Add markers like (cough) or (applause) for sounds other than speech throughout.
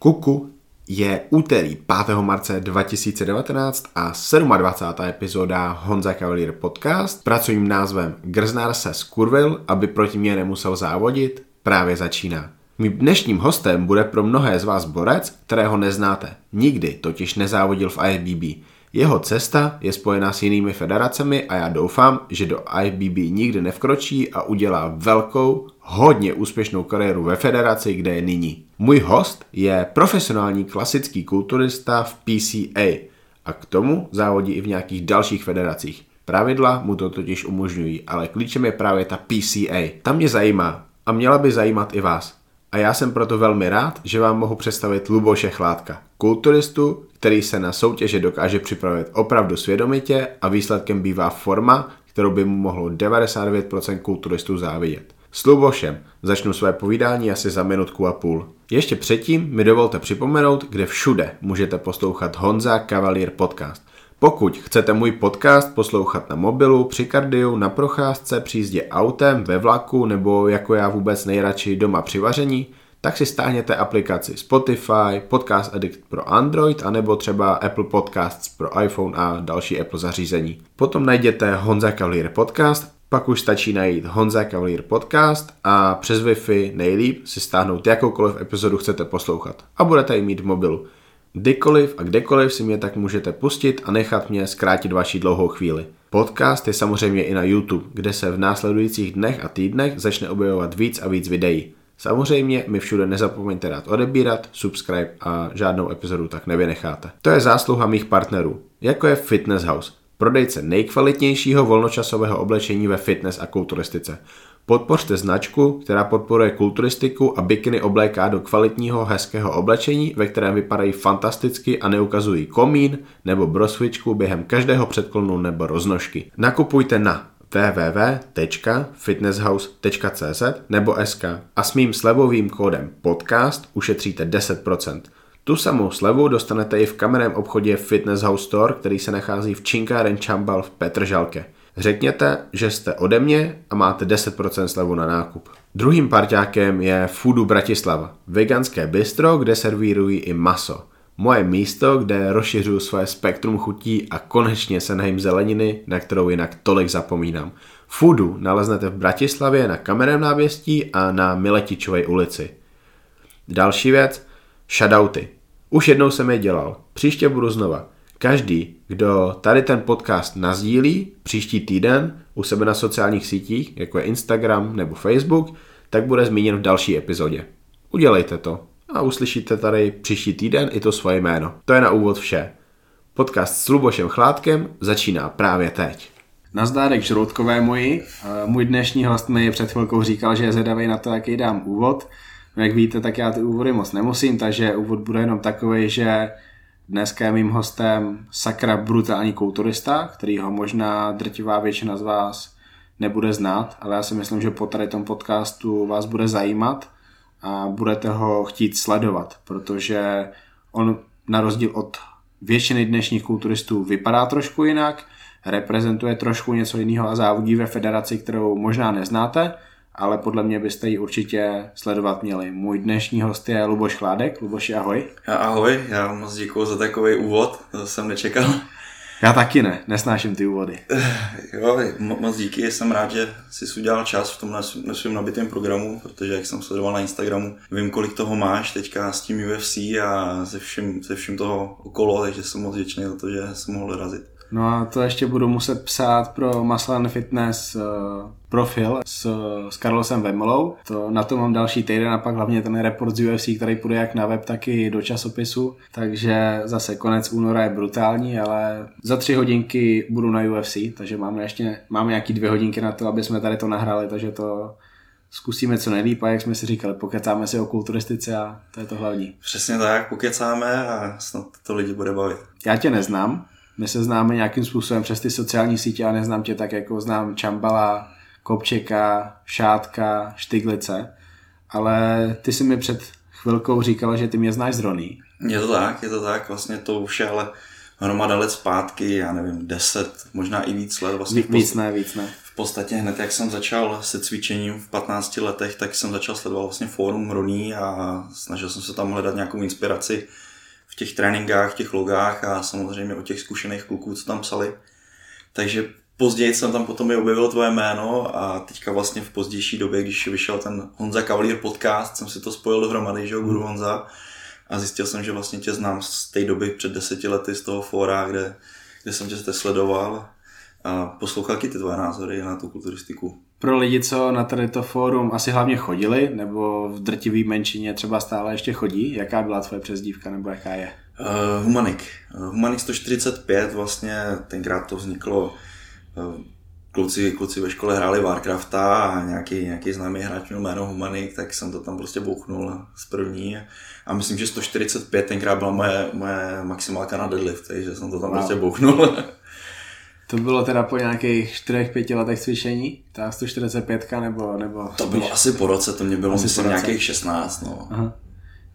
Kuku je úterý 5. marce 2019 a 27. epizoda Honza Cavalier podcast. Pracovním názvem Grznár se skurvil, aby proti mě nemusel závodit, právě začíná. Mým dnešním hostem bude pro mnohé z vás borec, kterého neznáte. Nikdy totiž nezávodil v IFBB. Jeho cesta je spojená s jinými federacemi a já doufám, že do IFBB nikdy nevkročí a udělá velkou, hodně úspěšnou kariéru ve federaci, kde je nyní. Můj host je profesionální klasický kulturista v PCA a k tomu závodí i v nějakých dalších federacích. Pravidla mu to totiž umožňují, ale klíčem je právě ta PCA. Tam mě zajímá a měla by zajímat i vás. A já jsem proto velmi rád, že vám mohu představit Luboše Chládka, kulturistu, který se na soutěže dokáže připravit opravdu svědomitě a výsledkem bývá forma, kterou by mu mohlo 99% kulturistů závidět. S Lubošem začnu své povídání asi za minutku a půl. Ještě předtím mi dovolte připomenout, kde všude můžete poslouchat Honza Cavalier podcast. Pokud chcete můj podcast poslouchat na mobilu, při kardiu, na procházce, při jízdě autem, ve vlaku nebo jako já vůbec nejradši doma při vaření, tak si stáhněte aplikaci Spotify, Podcast Addict pro Android anebo třeba Apple Podcasts pro iPhone a další Apple zařízení. Potom najděte Honza Cavalier Podcast, pak už stačí najít Honza Cavalier Podcast a přes Wi-Fi nejlíp si stáhnout jakoukoliv epizodu chcete poslouchat a budete ji mít v mobilu. Kdykoliv a kdekoliv si mě tak můžete pustit a nechat mě zkrátit vaši dlouhou chvíli. Podcast je samozřejmě i na YouTube, kde se v následujících dnech a týdnech začne objevovat víc a víc videí. Samozřejmě mi všude nezapomeňte dát odebírat, subscribe a žádnou epizodu tak nevynecháte. To je zásluha mých partnerů, jako je Fitness House, prodejce nejkvalitnějšího volnočasového oblečení ve fitness a kulturistice. Podpořte značku, která podporuje kulturistiku a bikiny obléká do kvalitního hezkého oblečení, ve kterém vypadají fantasticky a neukazují komín nebo brosvičku během každého předklonu nebo roznožky. Nakupujte na www.fitnesshouse.cz nebo SK a s mým slevovým kódem podcast ušetříte 10%. Tu samou slevu dostanete i v kamenném obchodě Fitness House Store, který se nachází v Činkáren Čambal v Petržalke. Řekněte, že jste ode mě a máte 10% slevu na nákup. Druhým parťákem je Foodu Bratislava, veganské bistro, kde servírují i maso. Moje místo, kde rozšiřuju své spektrum chutí a konečně se najím zeleniny, na kterou jinak tolik zapomínám. Foodu naleznete v Bratislavě na Kameném návěstí a na Miletičové ulici. Další věc, shoutouty. Už jednou jsem je dělal, příště budu znova. Každý, kdo tady ten podcast nazdílí příští týden u sebe na sociálních sítích, jako je Instagram nebo Facebook, tak bude zmíněn v další epizodě. Udělejte to a uslyšíte tady příští týden i to svoje jméno. To je na úvod vše. Podcast s Lubošem Chládkem začíná právě teď. Nazdárek žroutkové moji. Můj dnešní host mi před chvilkou říkal, že je zvedavý na to, jaký dám úvod. No, jak víte, tak já ty úvody moc nemusím, takže úvod bude jenom takový, že Dneska je mým hostem sakra brutální kulturista, který ho možná drtivá většina z vás nebude znát, ale já si myslím, že po tady tom podcastu vás bude zajímat a budete ho chtít sledovat, protože on na rozdíl od většiny dnešních kulturistů vypadá trošku jinak, reprezentuje trošku něco jiného a závodí ve federaci, kterou možná neznáte, ale podle mě byste ji určitě sledovat měli. Můj dnešní host je Luboš Chládek. Luboši, ahoj. Já ahoj, já moc děkuji za takový úvod, to jsem nečekal. Já taky ne, nesnáším ty úvody. Jo, moc díky, jsem rád, že jsi udělal čas v tom na svém nabitém programu, protože jak jsem sledoval na Instagramu, vím, kolik toho máš teďka s tím UFC a se vším, se vším toho okolo, takže jsem moc vděčný za to, že jsem mohl dorazit. No a to ještě budu muset psát pro Maslan Fitness uh, profil s, s Carlosem Vemlou. To, na to mám další týden a pak hlavně ten report z UFC, který půjde jak na web, tak i do časopisu. Takže zase konec února je brutální, ale za tři hodinky budu na UFC, takže máme ještě máme nějaký dvě hodinky na to, aby jsme tady to nahrali, takže to zkusíme co nejlíp a jak jsme si říkali, pokecáme si o kulturistice a to je to hlavní. Přesně tak, pokecáme a snad to lidi bude bavit. Já tě neznám, my se známe nějakým způsobem přes ty sociální sítě a neznám tě tak, jako znám Čambala, Kopčeka, Šátka, Štyglice, ale ty si mi před chvilkou říkala, že ty mě znáš z Roný. Je to tak, je to tak, vlastně to už je ale hromada let zpátky, já nevím, deset, možná i víc let. Vlastně víc ne, víc ne. V podstatě hned, jak jsem začal se cvičením v 15 letech, tak jsem začal sledovat vlastně fórum Roní a snažil jsem se tam hledat nějakou inspiraci těch tréninkách, v těch logách a samozřejmě o těch zkušených kluků, co tam psali. Takže později jsem tam potom i objevil tvoje jméno a teďka vlastně v pozdější době, když vyšel ten Honza Cavalier podcast, jsem si to spojil dohromady, že jo, Guru Honza a zjistil jsem, že vlastně tě znám z té doby před deseti lety z toho fóra, kde, kde jsem tě sledoval a poslouchal ty tvoje názory na tu kulturistiku. Pro lidi, co na tady to fórum asi hlavně chodili, nebo v drtivý menšině třeba stále ještě chodí, jaká byla tvoje přezdívka, nebo jaká je? Uh, Humanik. Uh, Humanik 145, vlastně tenkrát to vzniklo uh, kluci, kluci ve škole hráli Warcrafta a nějaký, nějaký známý hráč měl jméno Humanik, tak jsem to tam prostě bouchnul z první. A myslím, že 145 tenkrát byla moje, moje maximálka na deadlift, takže jsem to tam wow. prostě bouchnul. (laughs) To bylo teda po nějakých 4-5 letech cvičení, ta 145 nebo, nebo... To bylo asi po roce, to mě bylo asi myslím nějakých 16, no. Aha.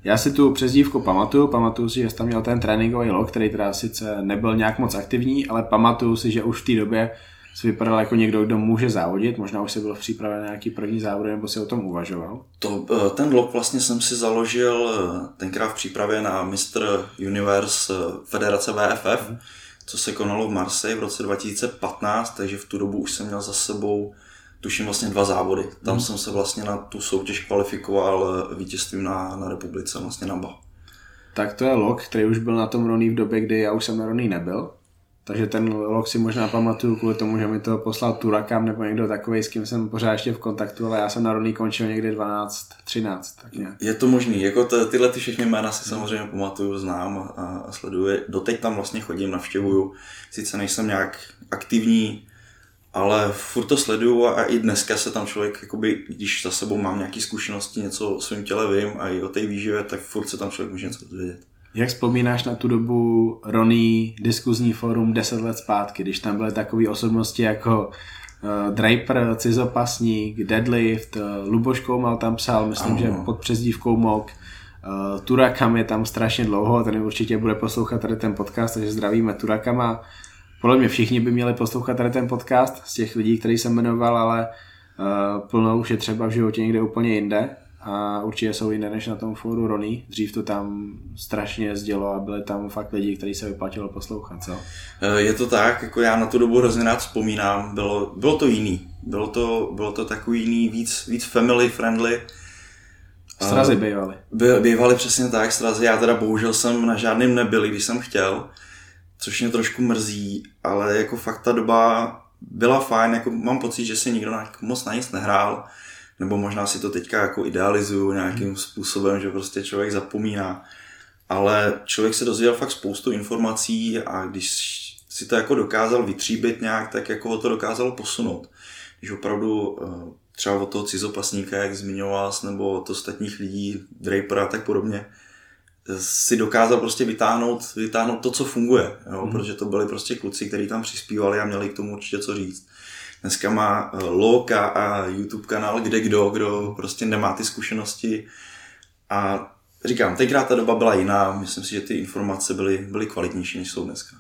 Já si tu přezdívku pamatuju, pamatuju si, že jsi tam měl ten tréninkový log, který teda sice nebyl nějak moc aktivní, ale pamatuju si, že už v té době jsi vypadal jako někdo, kdo může závodit, možná už si byl v přípravě na nějaký první závod, nebo si o tom uvažoval? To, eh, ten log vlastně jsem si založil eh, tenkrát v přípravě na Mr. Universe eh, Federace VFF, mm co se konalo v Marseille v roce 2015, takže v tu dobu už jsem měl za sebou tuším vlastně dva závody. Tam hmm. jsem se vlastně na tu soutěž kvalifikoval vítězstvím na, na republice, vlastně na BA. Tak to je log, který už byl na tom Roný v době, kdy já už jsem na Roný nebyl. Takže ten log si možná pamatuju kvůli tomu, že mi to poslal Turakam nebo někdo takový, s kým jsem pořád ještě v kontaktu, ale já jsem na Roný končil někdy 12, 13. Tak nějak. Je to možný, jako t- tyhle ty všechny jména si samozřejmě pamatuju, znám a, a sleduju. Doteď tam vlastně chodím, navštěvuju. Sice nejsem nějak aktivní, ale furt to sleduju a i dneska se tam člověk, jakoby, když za sebou mám nějaké zkušenosti, něco o svém těle vím a i o té výživě, tak furt se tam člověk může něco dozvědět. Jak vzpomínáš na tu dobu Ronnie diskuzní forum 10 let zpátky, když tam byly takové osobnosti jako uh, Draper, Cizopasník, Deadlift, uh, Luboš Koumal tam psal, myslím, ano. že pod přezdívkou Mok, uh, Turakam je tam strašně dlouho, ten určitě bude poslouchat tady ten podcast, takže zdravíme Turakama. Podle mě všichni by měli poslouchat tady ten podcast z těch lidí, který jsem jmenoval, ale uh, plno už je třeba v životě někde úplně jinde a určitě jsou jiné než na tom fóru Rony. Dřív to tam strašně jezdilo a byly tam fakt lidi, kteří se vyplatilo poslouchat, co? Eh, je to tak, jako já na tu dobu hrozně rád vzpomínám, bylo, bylo to jiný. Bylo to, bylo to takový jiný, víc, víc family friendly. Strazy bývaly. By, bývaly přesně tak, strazy. Já teda bohužel jsem na žádným nebyl, když jsem chtěl, což mě trošku mrzí, ale jako fakt ta doba byla fajn, jako mám pocit, že se nikdo moc na nic nehrál nebo možná si to teďka jako idealizuju nějakým hmm. způsobem, že prostě člověk zapomíná. Ale člověk se dozvěděl fakt spoustu informací a když si to jako dokázal vytříbit nějak, tak jako ho to dokázalo posunout. Když opravdu eh, třeba od toho cizopasníka, jak zmiňoval, nebo od ostatních lidí, Draper a tak podobně, si dokázal prostě vytáhnout, vytáhnout to, co funguje, jo? Mm. protože to byli prostě kluci, kteří tam přispívali a měli k tomu určitě co říct. Dneska má eh, Loka a YouTube kanál, kde kdo, kdo prostě nemá ty zkušenosti. A říkám, tenkrát ta doba byla jiná, myslím si, že ty informace byly, byly kvalitnější, než jsou dneska.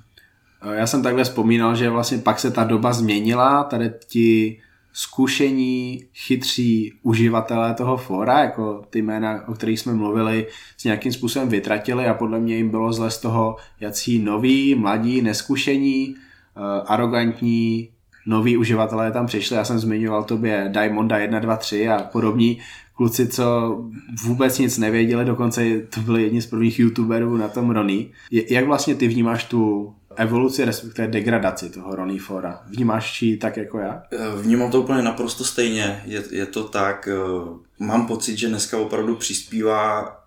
Já jsem takhle vzpomínal, že vlastně pak se ta doba změnila, tady ti zkušení, chytří uživatelé toho fora, jako ty jména, o kterých jsme mluvili, s nějakým způsobem vytratili a podle mě jim bylo zle z toho, jací noví, mladí, neskušení, eh, arrogantní, noví uživatelé tam přišli, já jsem zmiňoval tobě Diamonda 1, 2, 3 a podobní kluci, co vůbec nic nevěděli, dokonce to byli jedni z prvních youtuberů na tom Rony. Jak vlastně ty vnímáš tu evoluci, respektive degradaci toho Ronnie Fora? Vnímáš ji tak jako já? Eh, vnímám to úplně naprosto stejně. Je, je to tak, eh, mám pocit, že dneska opravdu přispívá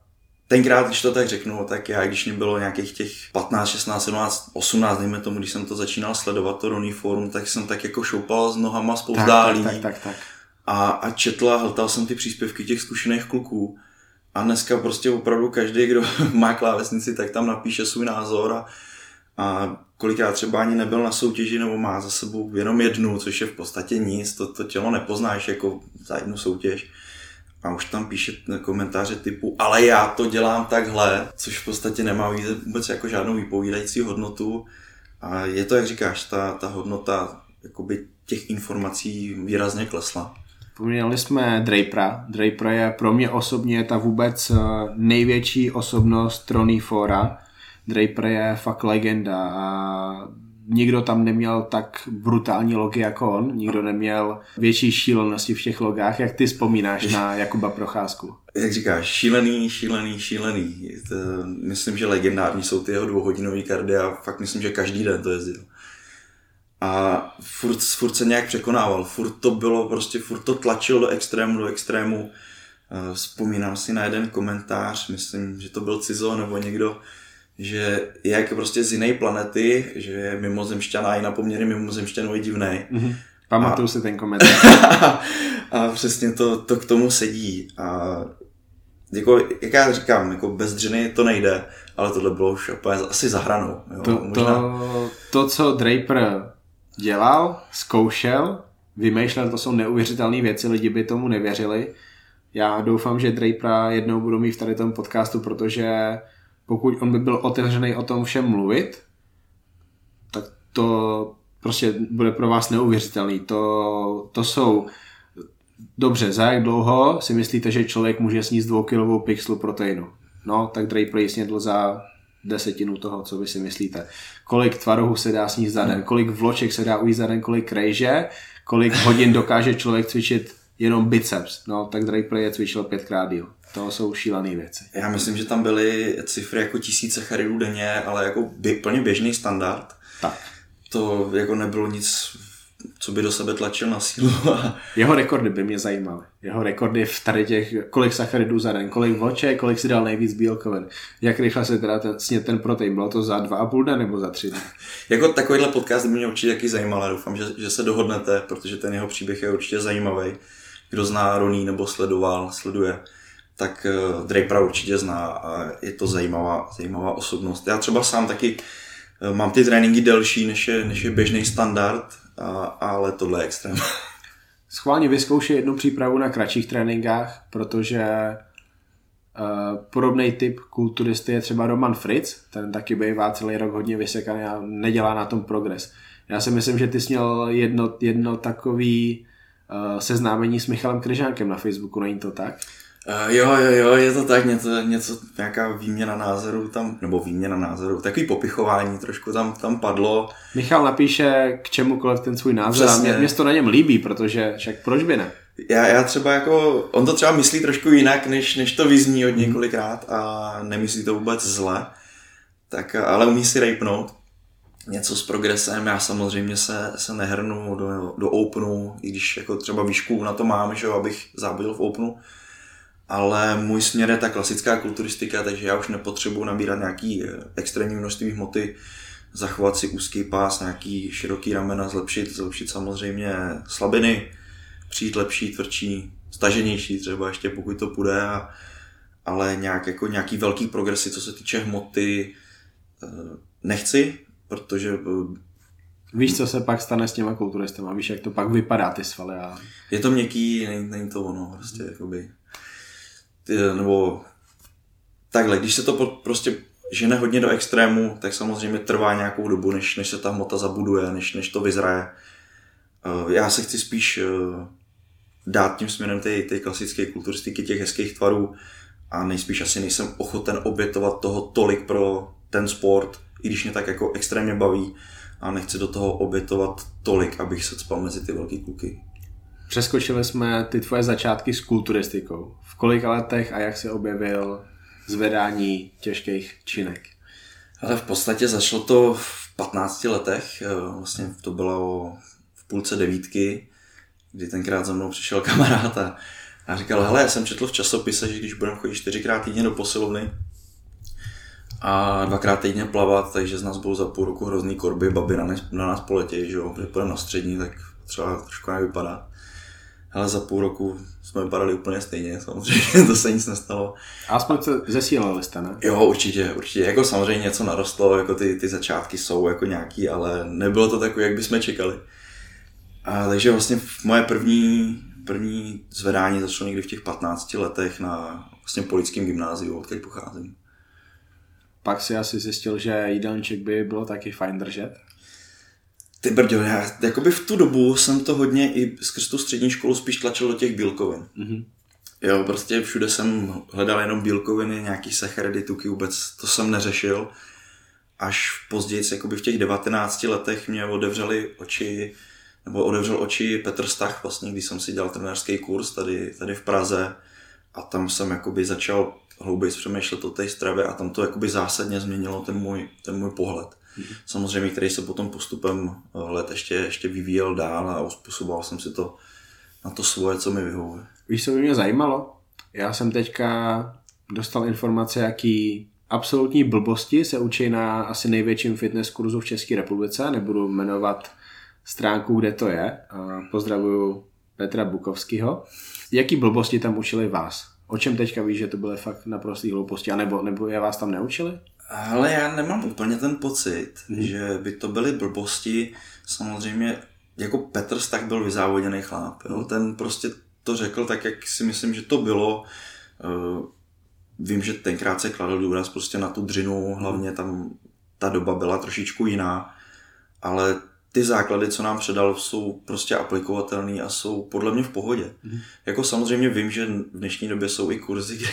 Tenkrát, když to tak řeknu, tak já, když mě bylo nějakých těch 15, 16, 17, 18, dejme tomu, když jsem to začínal sledovat, to Ronnie Forum, tak jsem tak jako šoupal s nohama spouzdálí. Tak, tak, tak, tak. A, a četl a hltal jsem ty příspěvky těch zkušených kluků. A dneska prostě opravdu každý, kdo (laughs) má klávesnici, tak tam napíše svůj názor a, a kolikrát třeba ani nebyl na soutěži nebo má za sebou jenom jednu, což je v podstatě nic, to, to tělo nepoznáš jako za jednu soutěž a už tam píše komentáře typu, ale já to dělám takhle, což v podstatě nemá vůbec jako žádnou vypovídající hodnotu. A je to, jak říkáš, ta, ta hodnota jakoby těch informací výrazně klesla. Poměli jsme Drapera. Draper je pro mě osobně ta vůbec eh, největší osobnost Trony Fora. Draper je fakt legenda a nikdo tam neměl tak brutální logy jako on, nikdo neměl větší šílenosti v těch logách. Jak ty vzpomínáš na Jakuba Procházku? Jak říkáš, šílený, šílený, šílený. To, myslím, že legendární jsou ty jeho dvouhodinový kardy a fakt myslím, že každý den to jezdil. A furt, furt se nějak překonával, furt to bylo prostě, furt to tlačil do extrému, do extrému. Vzpomínám si na jeden komentář, myslím, že to byl Cizo nebo někdo, že je jak prostě z jiné planety, že je mimozemšťan a i na poměry mimozemšťanů je divný. Mm-hmm. Pamatuju si ten komentář. (laughs) a přesně to, to k tomu sedí. A jako, jak já říkám, jako bez dřiny to nejde, ale tohle bylo už asi za hranou. Jo? To, Možná... to, to, co Draper dělal, zkoušel, vymýšlel, to jsou neuvěřitelné věci, lidi by tomu nevěřili. Já doufám, že Drapera jednou budu mít v tady tom podcastu, protože pokud on by byl otevřený o tom všem mluvit, tak to prostě bude pro vás neuvěřitelný. To, to jsou dobře, za jak dlouho si myslíte, že člověk může sníst dvoukilovou pixelu proteinu? No, tak Draper snědl za desetinu toho, co vy si myslíte. Kolik tvarohů se dá sníst za den, kolik vloček se dá ujíst za den, kolik krejže, kolik hodin dokáže člověk cvičit jenom biceps. No, tak Draper je cvičil pětkrát díl. To jsou šílené věci. Já myslím, že tam byly cifry jako tisíce charidů denně, ale jako by, plně běžný standard. Tak. To jako nebylo nic, co by do sebe tlačil na sílu. (laughs) Jeho rekordy by mě zajímaly. Jeho rekordy v tady těch, kolik sacharidů za den, kolik vloče, kolik si dal nejvíc bílkovin. Jak rychle se teda ten, snět ten protein, bylo to za dva a půl dne nebo za tři dny? (laughs) jako takovýhle podcast by mě určitě taky zajímal doufám, že, že se dohodnete, protože ten jeho příběh je určitě zajímavý. Kdo zná Roní nebo sledoval, sleduje tak uh, Drapera určitě zná a je to zajímavá, zajímavá osobnost. Já třeba sám taky uh, mám ty tréninky delší, než je, než je běžný standard, a, ale tohle je extrém. (laughs) Schválně vyzkoušej jednu přípravu na kratších tréninkách, protože uh, podobný typ kulturisty je třeba Roman Fritz, ten taky bývá celý rok hodně vysekaný a nedělá na tom progres. Já si myslím, že ty jsi měl jedno, jedno takový uh, seznámení s Michalem Kryžánkem na Facebooku, není to tak? Uh, jo, jo, jo, je to tak, něco, něco, nějaká výměna názorů tam, nebo výměna názorů, takový popichování trošku tam, tam padlo. Michal napíše k čemukoliv ten svůj názor Přesně. a mě, mě to na něm líbí, protože však proč by ne? Já, já třeba jako, on to třeba myslí trošku jinak, než, než to vyzní od mhm. několikrát a nemyslí to vůbec zle, tak, ale umí si rejpnout něco s progresem, já samozřejmě se, se nehrnu do, do openu, i když jako třeba výšku na to mám, že abych závodil v openu, ale můj směr je ta klasická kulturistika, takže já už nepotřebuji nabírat nějaký eh, extrémní množství hmoty, zachovat si úzký pás, nějaký široký ramena, zlepšit, zlepšit samozřejmě slabiny, přijít lepší, tvrdší, staženější třeba ještě pokud to půjde, a, ale nějak, jako nějaký velký progresy, co se týče hmoty, eh, nechci, protože eh, Víš, co se pak stane s těma kulturistama, víš, jak to pak vypadá ty svaly. A... Je to měkký, není, není to ono, prostě, jakoby nebo takhle, když se to prostě žene hodně do extrému, tak samozřejmě trvá nějakou dobu, než, než se ta hmota zabuduje, než, než to vyzraje. Eh, já se chci spíš eh, dát tím směrem té, té klasické kulturistiky, těch hezkých tvarů a nejspíš asi nejsem ochoten obětovat toho tolik pro ten sport, i když mě tak jako extrémně baví a nechci do toho obětovat tolik, abych se spal mezi ty velké kluky. Přeskočili jsme ty tvoje začátky s kulturistikou. V kolika letech a jak se objevil zvedání těžkých činek? Ale v podstatě začalo to v 15 letech, eh, vlastně to bylo v půlce devítky, kdy tenkrát za mnou přišel (laughs) kamarád a, říkal, hele, já jsem četl v časopise, že když budeme chodit čtyřikrát týdně do posilovny a dvakrát týdně plavat, takže z nás budou za půl roku hrozný korby, babi na, nás, na nás poletějí, že jo, když půjdeme na střední, tak třeba trošku nevypadá ale za půl roku jsme vypadali úplně stejně, samozřejmě, (laughs) to se nic nestalo. A aspoň se zesílali jste, ne? Jo, určitě, určitě. Jako samozřejmě něco narostlo, jako ty, ty začátky jsou jako nějaký, ale nebylo to takové, jak bychom čekali. A takže vlastně moje první, první zvedání začalo někdy v těch 15 letech na vlastně polickém gymnáziu, odkud pocházím. Pak si asi zjistil, že jídelníček by bylo taky fajn držet? Ty brďo, já jakoby v tu dobu jsem to hodně i skrz tu střední školu spíš tlačil do těch bílkovin. Mm-hmm. Jo, prostě všude jsem hledal jenom bílkoviny, nějaký sacharidy, tuky, vůbec to jsem neřešil. Až později, jakoby v těch 19 letech mě otevřeli oči, nebo otevřel oči Petr Stach, vlastně, když jsem si dělal trenérský kurz tady, tady v Praze a tam jsem jakoby začal hlouběji přemýšlet o té stravě a tam to jakoby zásadně změnilo ten můj, ten můj pohled. Samozřejmě, který se potom postupem eh, let ještě, ještě vyvíjel dál a uspůsoboval jsem si to na to svoje, co mi vyhovuje. Víš, co by mě zajímalo? Já jsem teďka dostal informace, jaký absolutní blbosti se učí na asi největším fitness kurzu v České republice. Nebudu jmenovat stránku, kde to je. Pozdravuju Petra Bukovského. Jaký blbosti tam učili vás? O čem teďka víš, že to byly fakt naprostý hlouposti? A nebo, nebo je vás tam neučili? Ale já nemám úplně ten pocit, hmm. že by to byly blbosti. Samozřejmě, jako Petr tak byl vyzávoděný chlap. Jo? Hmm. Ten prostě to řekl tak, jak si myslím, že to bylo. Eh, vím, že tenkrát se kladl důraz prostě na tu dřinu, hlavně tam ta doba byla trošičku jiná, ale ty základy, co nám předal, jsou prostě aplikovatelné a jsou podle mě v pohodě. Mm. Jako samozřejmě vím, že v dnešní době jsou i kurzy, kde...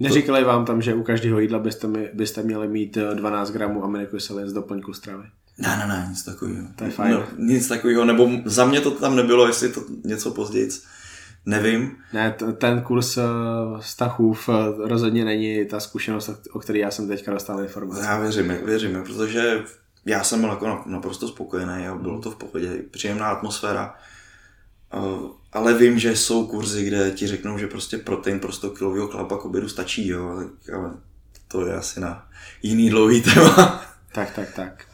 Neříkali vám tam, že u každého jídla byste, mi, byste měli mít 12 eh, gramů aminokyselin z doplňku stravy? Ne, ne, ne, nic takového. To je fajn. No, nic takového, nebo za mě to tam nebylo, jestli to něco později. Nevím. Ne, ten kurz uh, Stachův uh, rozhodně není ta zkušenost, o které já jsem teďka dostal informace. Já věřím, věřím, protože já jsem byl jako naprosto spokojený a bylo to v pohodě, příjemná atmosféra. Uh, ale vím, že jsou kurzy, kde ti řeknou, že prostě protein pro 100 kg chlapa k obědu stačí, jo, ale to je asi na jiný dlouhý (laughs) téma. Tak, tak, tak.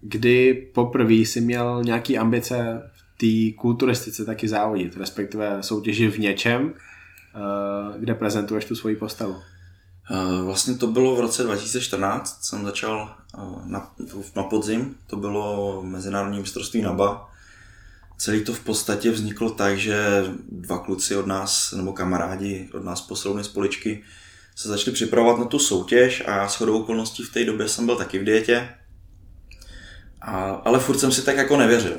Kdy poprvé jsi měl nějaký ambice té kulturistice taky závodit, respektive soutěži v něčem, eh, kde prezentuješ tu svoji postavu? Eh, vlastně to bylo v roce 2014, jsem začal eh, na, na podzim, to bylo mezinárodní mistrovství NABA. Celý to v podstatě vzniklo tak, že dva kluci od nás, nebo kamarádi od nás posilovny z poličky, se začali připravovat na tu soutěž a s chodou okolností v té době jsem byl taky v dietě. A, ale furt jsem si tak jako nevěřil.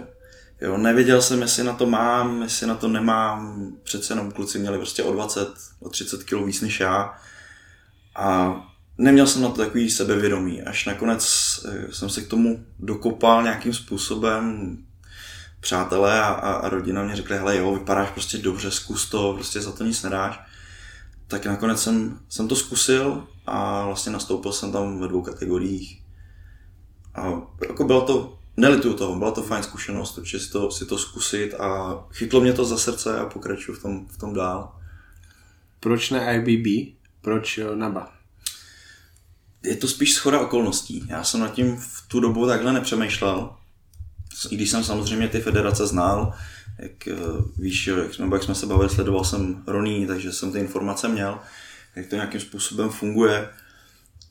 Jo, nevěděl jsem, jestli na to mám, jestli na to nemám. Přece jenom kluci měli prostě o 20, o 30 kg víc než já. A neměl jsem na to takový sebevědomí. Až nakonec eh, jsem se k tomu dokopal nějakým způsobem. Přátelé a, a, a rodina mě řekli, hele jo, vypadáš prostě dobře, zkus to, prostě za to nic nedáš. Tak nakonec jsem, jsem to zkusil a vlastně nastoupil jsem tam ve dvou kategoriích. A jako bylo to nelituju toho, byla to fajn zkušenost, určitě si to, si to zkusit a chytlo mě to za srdce a pokračuju v tom, v tom dál. Proč ne IBB? Proč eh, NABA? Je to spíš schoda okolností. Já jsem nad tím v tu dobu takhle nepřemýšlel. I když jsem samozřejmě ty federace znal, jak eh, víš, jak jsme, jak jsme se bavili, sledoval jsem Roní, takže jsem ty informace měl, jak to nějakým způsobem funguje.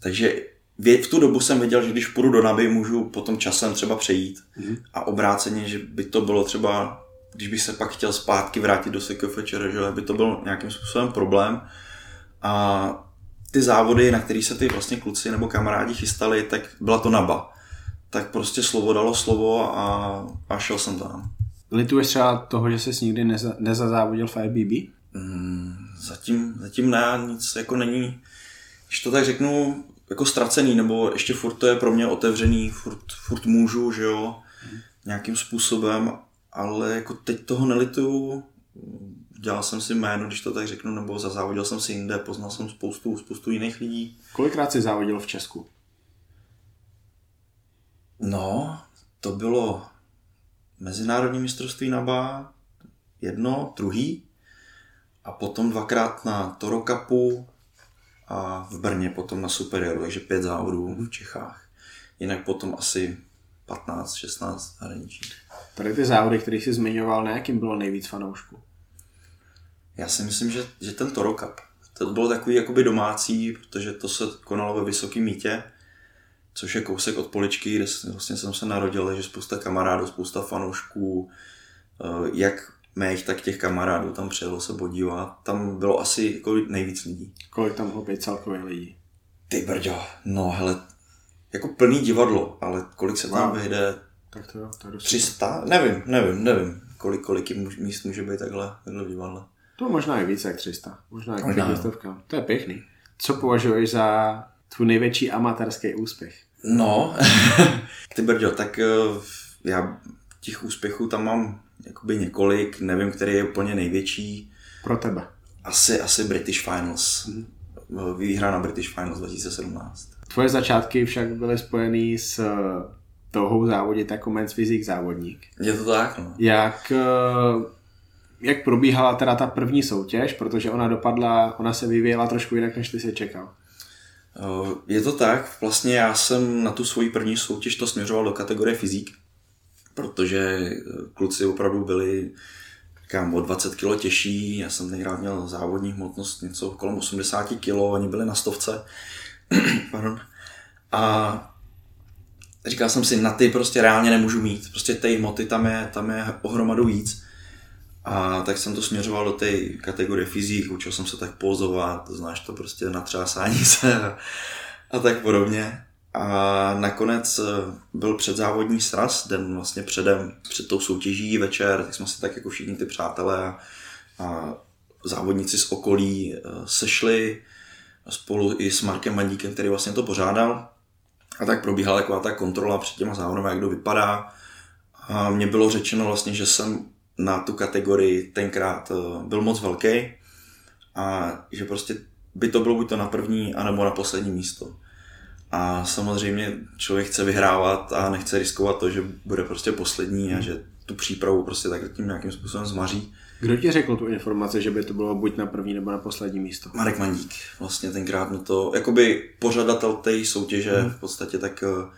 Takže v tu dobu jsem věděl, že když půjdu do Naby, můžu potom časem třeba přejít. Mm-hmm. A obráceně, že by to bylo třeba, když bych se pak chtěl zpátky vrátit do Sekofečera, že by to byl nějakým způsobem problém. A ty závody, na které se ty vlastně kluci nebo kamarádi chystali, tak byla to Naba. Tak prostě slovo dalo slovo a, a šel jsem tam. Lituješ třeba toho, že jsi nikdy neza, nezazávodil v IBB? Mm, zatím, zatím ne, nic jako není. Když to tak řeknu, jako ztracený, nebo ještě furt to je pro mě otevřený, furt, furt můžu, že jo, nějakým způsobem, ale jako teď toho nelituju, dělal jsem si jméno, když to tak řeknu, nebo zazávodil jsem si jinde, poznal jsem spoustu, spoustu jiných lidí. Kolikrát jsi závodil v Česku? No, to bylo mezinárodní mistrovství na BA, jedno, druhý, a potom dvakrát na Toro Cupu, a v Brně potom na Superioru, takže pět závodů v Čechách. Jinak potom asi 15, 16 zahraničí. Tady ty závody, které jsi zmiňoval, na jakým bylo nejvíc fanoušků? Já si myslím, že, že ten Toro Cup. To bylo takový jakoby domácí, protože to se konalo ve Vysokém mítě, což je kousek od Poličky, kde vlastně jsem se narodil, takže spousta kamarádů, spousta fanoušků, eh, jak mých, tak těch kamarádů tam přijelo se podívat. Tam bylo asi jako nejvíc lidí. Kolik tam bylo být celkově lidí? Ty brďo, no hele, jako plný divadlo, ale kolik se tam wow. vyjde, Tak to jo, to je dost 300? Nevím, nevím, nevím, kolik, kolik míst může být takhle, takhle divadle. To možná i více jak 300, možná jak Možná, jo. stovka. To je pěkný. Co považuješ za tvůj největší amatérský úspěch? No, (laughs) ty brďo, tak eh, já těch úspěchů tam mám jakoby několik, nevím, který je úplně největší. Pro tebe. Asi, asi British Finals. Mm-hmm. Výhra na British Finals 2017. Tvoje začátky však byly spojený s eh, touhou závodit jako men's physique závodník. Je to tak, no. Jak, eh, jak probíhala teda ta první soutěž, protože ona dopadla, ona se vyvíjela trošku jinak, než ty si čekal. Eh, Je to tak, vlastně já jsem na tu svoji první soutěž to směřoval do kategorie fyzik, protože eh, kluci opravdu byli říkám, o 20 kg těžší, já jsem tenkrát měl závodní hmotnost něco kolem 80 kg, oni byli na stovce. (clears throat) Pardon. A říkal jsem si, na ty prostě reálně nemůžu mít, prostě té hmoty tam je, tam je ohromadu víc. A tak jsem to směřoval do té kategorie fyzik, učil jsem se tak pozovat, znáš to prostě natřásání se a, tak podobně. A nakonec eh, byl předzávodní sraz, den vlastně předem, před tou soutěží večer, tak jsme se tak jako všichni ty přátelé a, a závodníci z okolí eh, sešli spolu i s Markem Mandíkem, který vlastně to pořádal. A tak probíhala taková ta kontrola před těma závodem, jak to vypadá. A mně bylo řečeno vlastně, že jsem na tu kategorii tenkrát eh, byl moc velký a že prostě by to bylo buď to na první, anebo na poslední místo. A samozřejmě člověk chce vyhrávat a nechce riskovat to, že bude prostě poslední a že tu přípravu prostě tak tím nějakým způsobem zmaří. Kdo ti řekl tu informaci, že by to bylo buď na první nebo na poslední místo? Marek Mandík vlastně tenkrát mi to, jakoby pořadatel té soutěže v podstatě tak eh,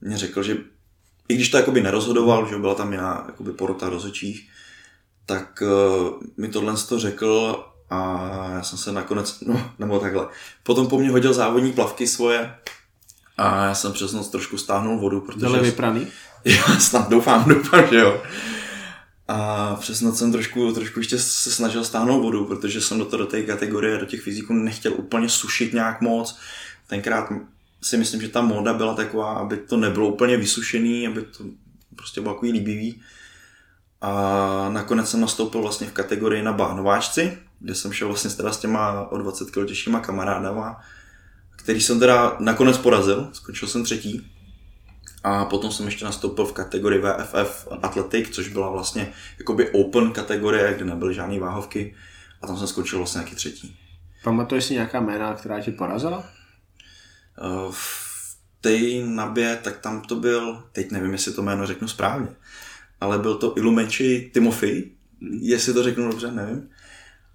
mě řekl, že i když to jakoby nerozhodoval, že byla tam jiná jakoby porota rozhodčích, tak uh, mi tohle to řekl a já jsem se nakonec, (laughs) no nebo takhle, potom po mně hodil závodní plavky svoje a já jsem přes noc trošku stáhnul vodu, protože... Byly vypraný? (laughs) Já snad doufám, (laughs) doufám, že jo. A přes noc jsem trošku, trošku ještě se snažil stáhnout vodu, protože jsem do, to, do té kategorie, do těch fyziků nechtěl úplně sušit nějak moc. Tenkrát si myslím, že ta móda byla taková, aby to nebylo úplně vysušený, aby to prostě bylo takový líbivý. A nakonec jsem nastoupil vlastně v kategorii na bahnováčci, kde jsem šel vlastně teda s těma o 20 kg těžšíma kamarádama, který jsem teda nakonec porazil, skončil jsem třetí. A potom jsem ještě nastoupil v kategorii VFF Athletic, což byla vlastně jakoby open kategorie, kde nebyly žádné váhovky. A tam jsem skončil vlastně nějaký třetí. Pamatuješ si nějaká jména, která tě porazila? Eh, V té nabě, tak tam to byl, teď nevím, jestli to jméno řeknu správně, ale byl to Ilumenči Timofey, jestli to řeknu dobře, nevím.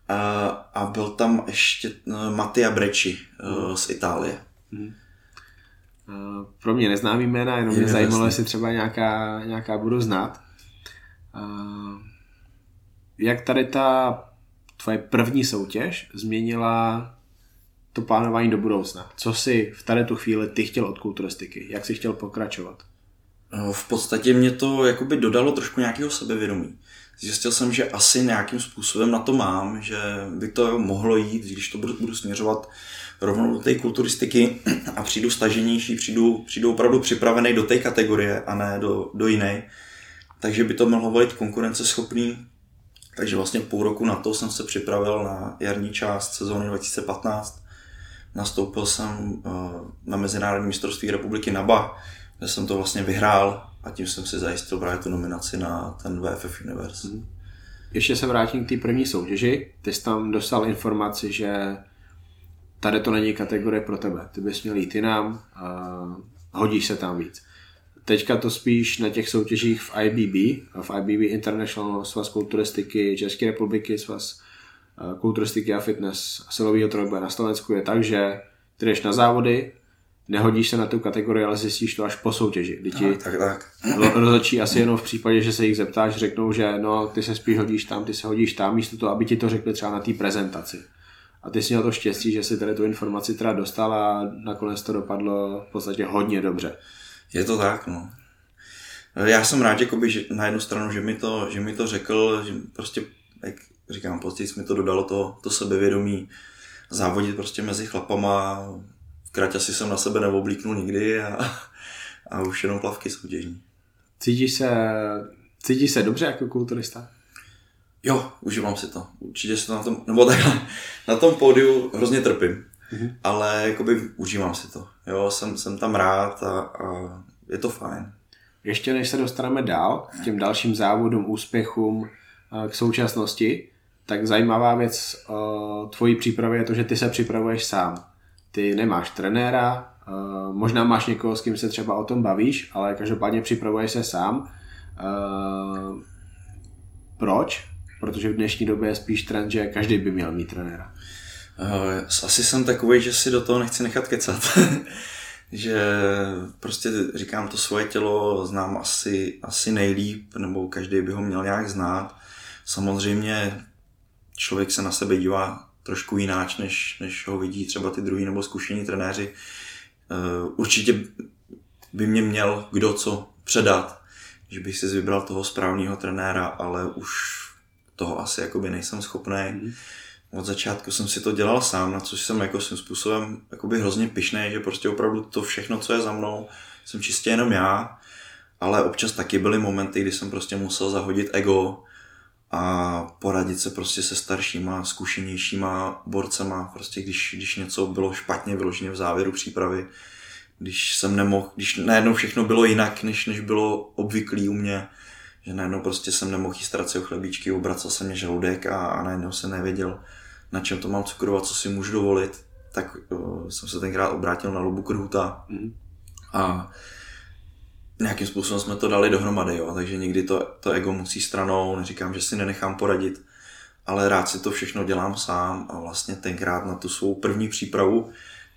A, a byl tam ještě eh, Mattia Brecci eh, z Itálie. Uh, Pro mě neznámý jména, jenom mě Je, zajímalo, jestli třeba nějaká, nějaká budu znát. Uh, Jak tady ta tvoje první soutěž změnila to plánování do budoucna? Co si v tady tu chvíli ty chtěl od kulturistiky? Jak si chtěl pokračovat? No, V podstatě mě to jakoby dodalo trošku nějakého sebevědomí. Zjistil jsem, že asi nějakým způsobem na to mám, že by to mohlo jít, když to budu, budu směřovat rovnou do té kulturistiky a přijdu staženější, přijdu, přijdu opravdu připravený do té kategorie a ne do, do jiné. Takže by to mohlo být konkurenceschopný. Takže vlastně půl roku na to jsem se připravil na jarní část sezóny 2015. Nastoupil jsem eh, na Mezinárodní mistrovství republiky NABA, kde jsem to vlastně vyhrál a tím jsem si zajistil právě tu nominaci na ten VFF Universe. Ještě se vrátím k té první soutěži. Ty jsi tam dostal informaci, že tady to není kategorie pro tebe. Ty bys měl jít jinam a hodíš se tam víc. Teďka to spíš na těch soutěžích v IBB, v IBB International Svaz kulturistiky České republiky, Svaz eh, kulturistiky a fitness a silového trojboje na Slovensku je tak, že ty jdeš na závody, nehodíš se na tu kategorii, ale zjistíš to až po soutěži. Kdy ti Tak, tak. Ro- rozhodčí asi jenom v případě, že se jich zeptáš, řeknou, že no, ty se spíš hodíš tam, ty se hodíš tam, místo toho, aby ti to řekli třeba na té prezentaci. A ty jsi měl to štěstí, že si tady tu informaci teda dostal a nakonec to dopadlo v podstatě hodně dobře. Je to tak, no. Já jsem rád, jakoby, že na jednu stranu, že mi to, že mi to řekl, že prostě, jak říkám, později mi to dodalo to, to sebevědomí závodit prostě mezi chlapama. V kraťasi jsem na sebe neoblíknul nikdy a, a už jenom plavky soutěžní. Cítíš se, cítíš se dobře jako kulturista? Jo, užívám si to. Určitě se to na tom, nebo takhle, na tom pódiu hrozně trpím, mm-hmm. ale jakoby užívám si to. Jo, jsem, jsem tam rád a, a je to fajn. Ještě než se dostaneme dál k těm dalším závodům, úspěchům, k současnosti, tak zajímavá věc o tvojí přípravy je to, že ty se připravuješ sám. Ty nemáš trenéra, možná máš někoho, s kým se třeba o tom bavíš, ale každopádně připravuješ se sám. Proč? Protože v dnešní době je spíš trend, že každý by měl mít trenéra. Asi jsem takový, že si do toho nechci nechat kecat. (laughs) že prostě říkám to svoje tělo znám asi, asi nejlíp, nebo každý by ho měl nějak znát. Samozřejmě člověk se na sebe dívá trošku jináč, než, než ho vidí třeba ty druhý nebo zkušení trenéři. Eh, určitě by mě měl kdo co předat, že bych si vybral toho správného trenéra, ale už toho asi jakoby nejsem schopný. Mm od začátku jsem si to dělal sám, na což jsem jako svým způsobem jakoby hrozně pišný, že prostě opravdu to všechno, co je za mnou, jsem čistě jenom já, ale občas taky byly momenty, kdy jsem prostě musel zahodit ego a poradit se prostě se staršíma, zkušenějšíma borcema, prostě když, když něco bylo špatně vyloženě v závěru přípravy, když jsem nemohl, když najednou všechno bylo jinak, než, než bylo obvyklý u mě, že najednou prostě jsem nemohl jíst o chlebíčky, obracel se mě žaludek a, a najednou se nevěděl, na čem to mám cukrovat, co si můžu dovolit, tak uh, jsem se tenkrát obrátil na Lubu Krhuta mm. a nějakým způsobem jsme to dali dohromady, jo, takže někdy to, to ego musí stranou, neříkám, že si nenechám poradit, ale rád si to všechno dělám sám a vlastně tenkrát na tu svou první přípravu,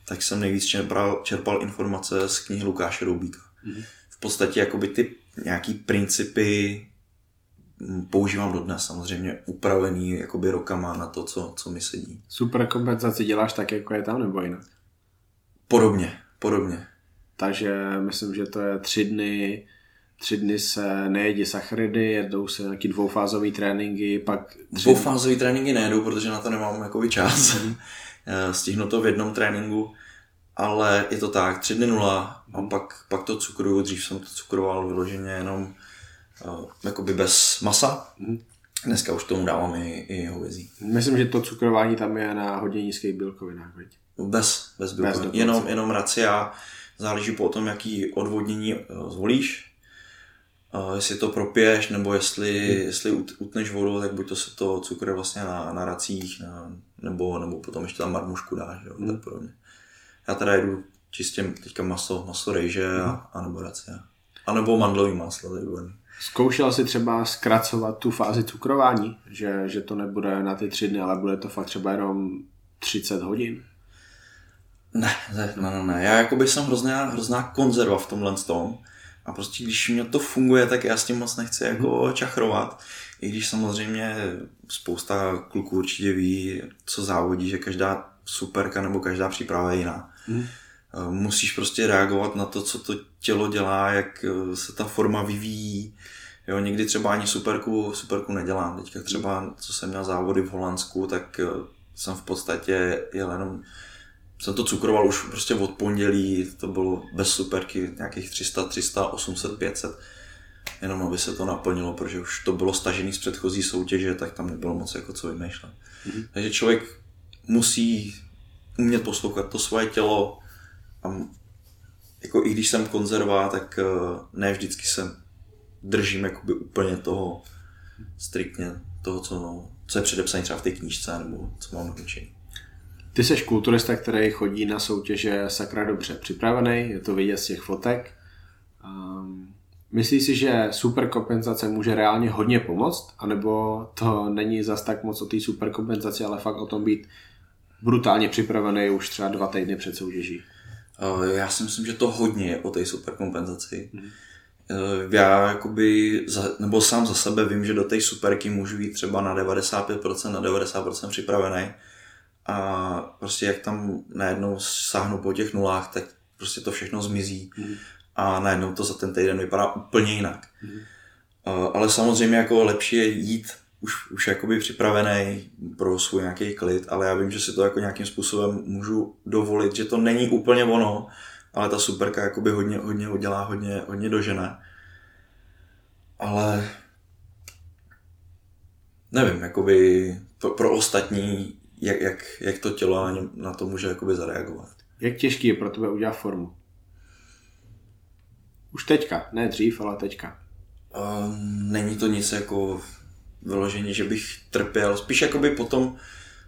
tak jsem nejvíc čerpal, čerpal informace z knihy Lukáše Roubíka. Mm. V podstatě jakoby ty nějaký principy používám dodnes, samozřejmě upravený jakoby rokama na to, co, co mi sedí. Super kompenzaci děláš tak, jako je tam, nebo jinak? Podobně, podobně. Takže myslím, že to je tři dny, tři dny se nejedí sacharidy, jedou se nějaký dvoufázový tréninky, pak... Tři... Dvoufázový tréninky nejedu, protože na to nemám jakoby čas. Mm-hmm. (laughs) Stihnu to v jednom tréninku, ale je to tak, tři dny nula a pak, pak to cukruju, dřív jsem to cukroval vyloženě jenom uh, jakoby bez masa. Mm. Dneska už tomu dávám i, i hovězí. Myslím, že to cukrování tam je na hodně nízkých bílkovinách, veď? Bez, bez bílkovin. Bez jenom, jenom racia. Záleží po tom, jaký odvodnění eh, zvolíš. Uh, jestli to propiješ, nebo jestli, hmm. jestli utneš vodu, tak buď to se to cukr vlastně na, na racích, na, nebo, nebo potom ještě tam marmušku dáš, jo, hmm. tak podobně. Já teda jedu čistě teďka maso, maso rejže hmm. a, a nebo racia. A nebo mandlový máslo, to je Zkoušel si třeba zkracovat tu fázi cukrování, že, že to nebude na ty tři dny, ale bude to fakt třeba jenom 30 hodin? Ne, ne, ne, ne. Já jakoby jsem hrozná, hrozná konzerva v tomhle tom. A prostě když mě to funguje, tak já s tím moc nechci jako mm. čachrovat. I když samozřejmě spousta kluků určitě ví, co závodí, že každá superka nebo každá příprava je jiná. Mm. Musíš prostě reagovat na to, co to tělo dělá, jak eh, se ta forma vyvíjí. Jo, někdy třeba ani superku, superku nedělám. Teďka třeba, co jsem měl závody v Holandsku, tak eh, jsem v podstatě jel jenom jsem to cukroval už prostě od pondělí, to bylo bez superky, nějakých 300, 300, 800, 500, jenom aby se to naplnilo, protože už to bylo stažený z předchozí soutěže, tak tam nebylo moc jako co vymýšlet. Mm-hmm. Takže člověk musí umět poslouchat to svoje tělo a jako i když jsem konzervá, tak eh, ne vždycky se držím jakoby úplně toho striktně toho, co, co je předepsané třeba v té knížce nebo co mám naučený. Ty jsi kulturista, který chodí na soutěže sakra dobře připravený, je to vidět z těch fotek. Um, myslíš si, že superkompenzace může reálně hodně pomoct, anebo to není zas tak moc o té superkompenzaci, ale fakt o tom být brutálně připravený už třeba dva týdny před soutěží? Já si myslím, že to hodně je o té superkompenzaci. Hmm. Já jakoby, za, nebo sám za sebe vím, že do té superky můžu jít třeba na 95%, na 90% připravený. A prostě jak tam najednou sáhnu po těch nulách, tak prostě to všechno zmizí. Hmm. A najednou to za ten týden vypadá úplně jinak. Hmm. Ale samozřejmě jako lepší je jít už, už jakoby připravený pro svůj nějaký klid, ale já vím, že si to jako nějakým způsobem můžu dovolit, že to není úplně ono, ale ta superka jakoby hodně, hodně udělá, hodně, hodně dožene. ale nevím, jakoby pro, pro ostatní, jak, jak, jak to tělo na, ně, na to může jakoby zareagovat. Jak těžký je pro tebe udělat formu? Už teďka, ne dřív, ale teďka. Um, není to nic jako vyložení, že bych trpěl. Spíš jakoby potom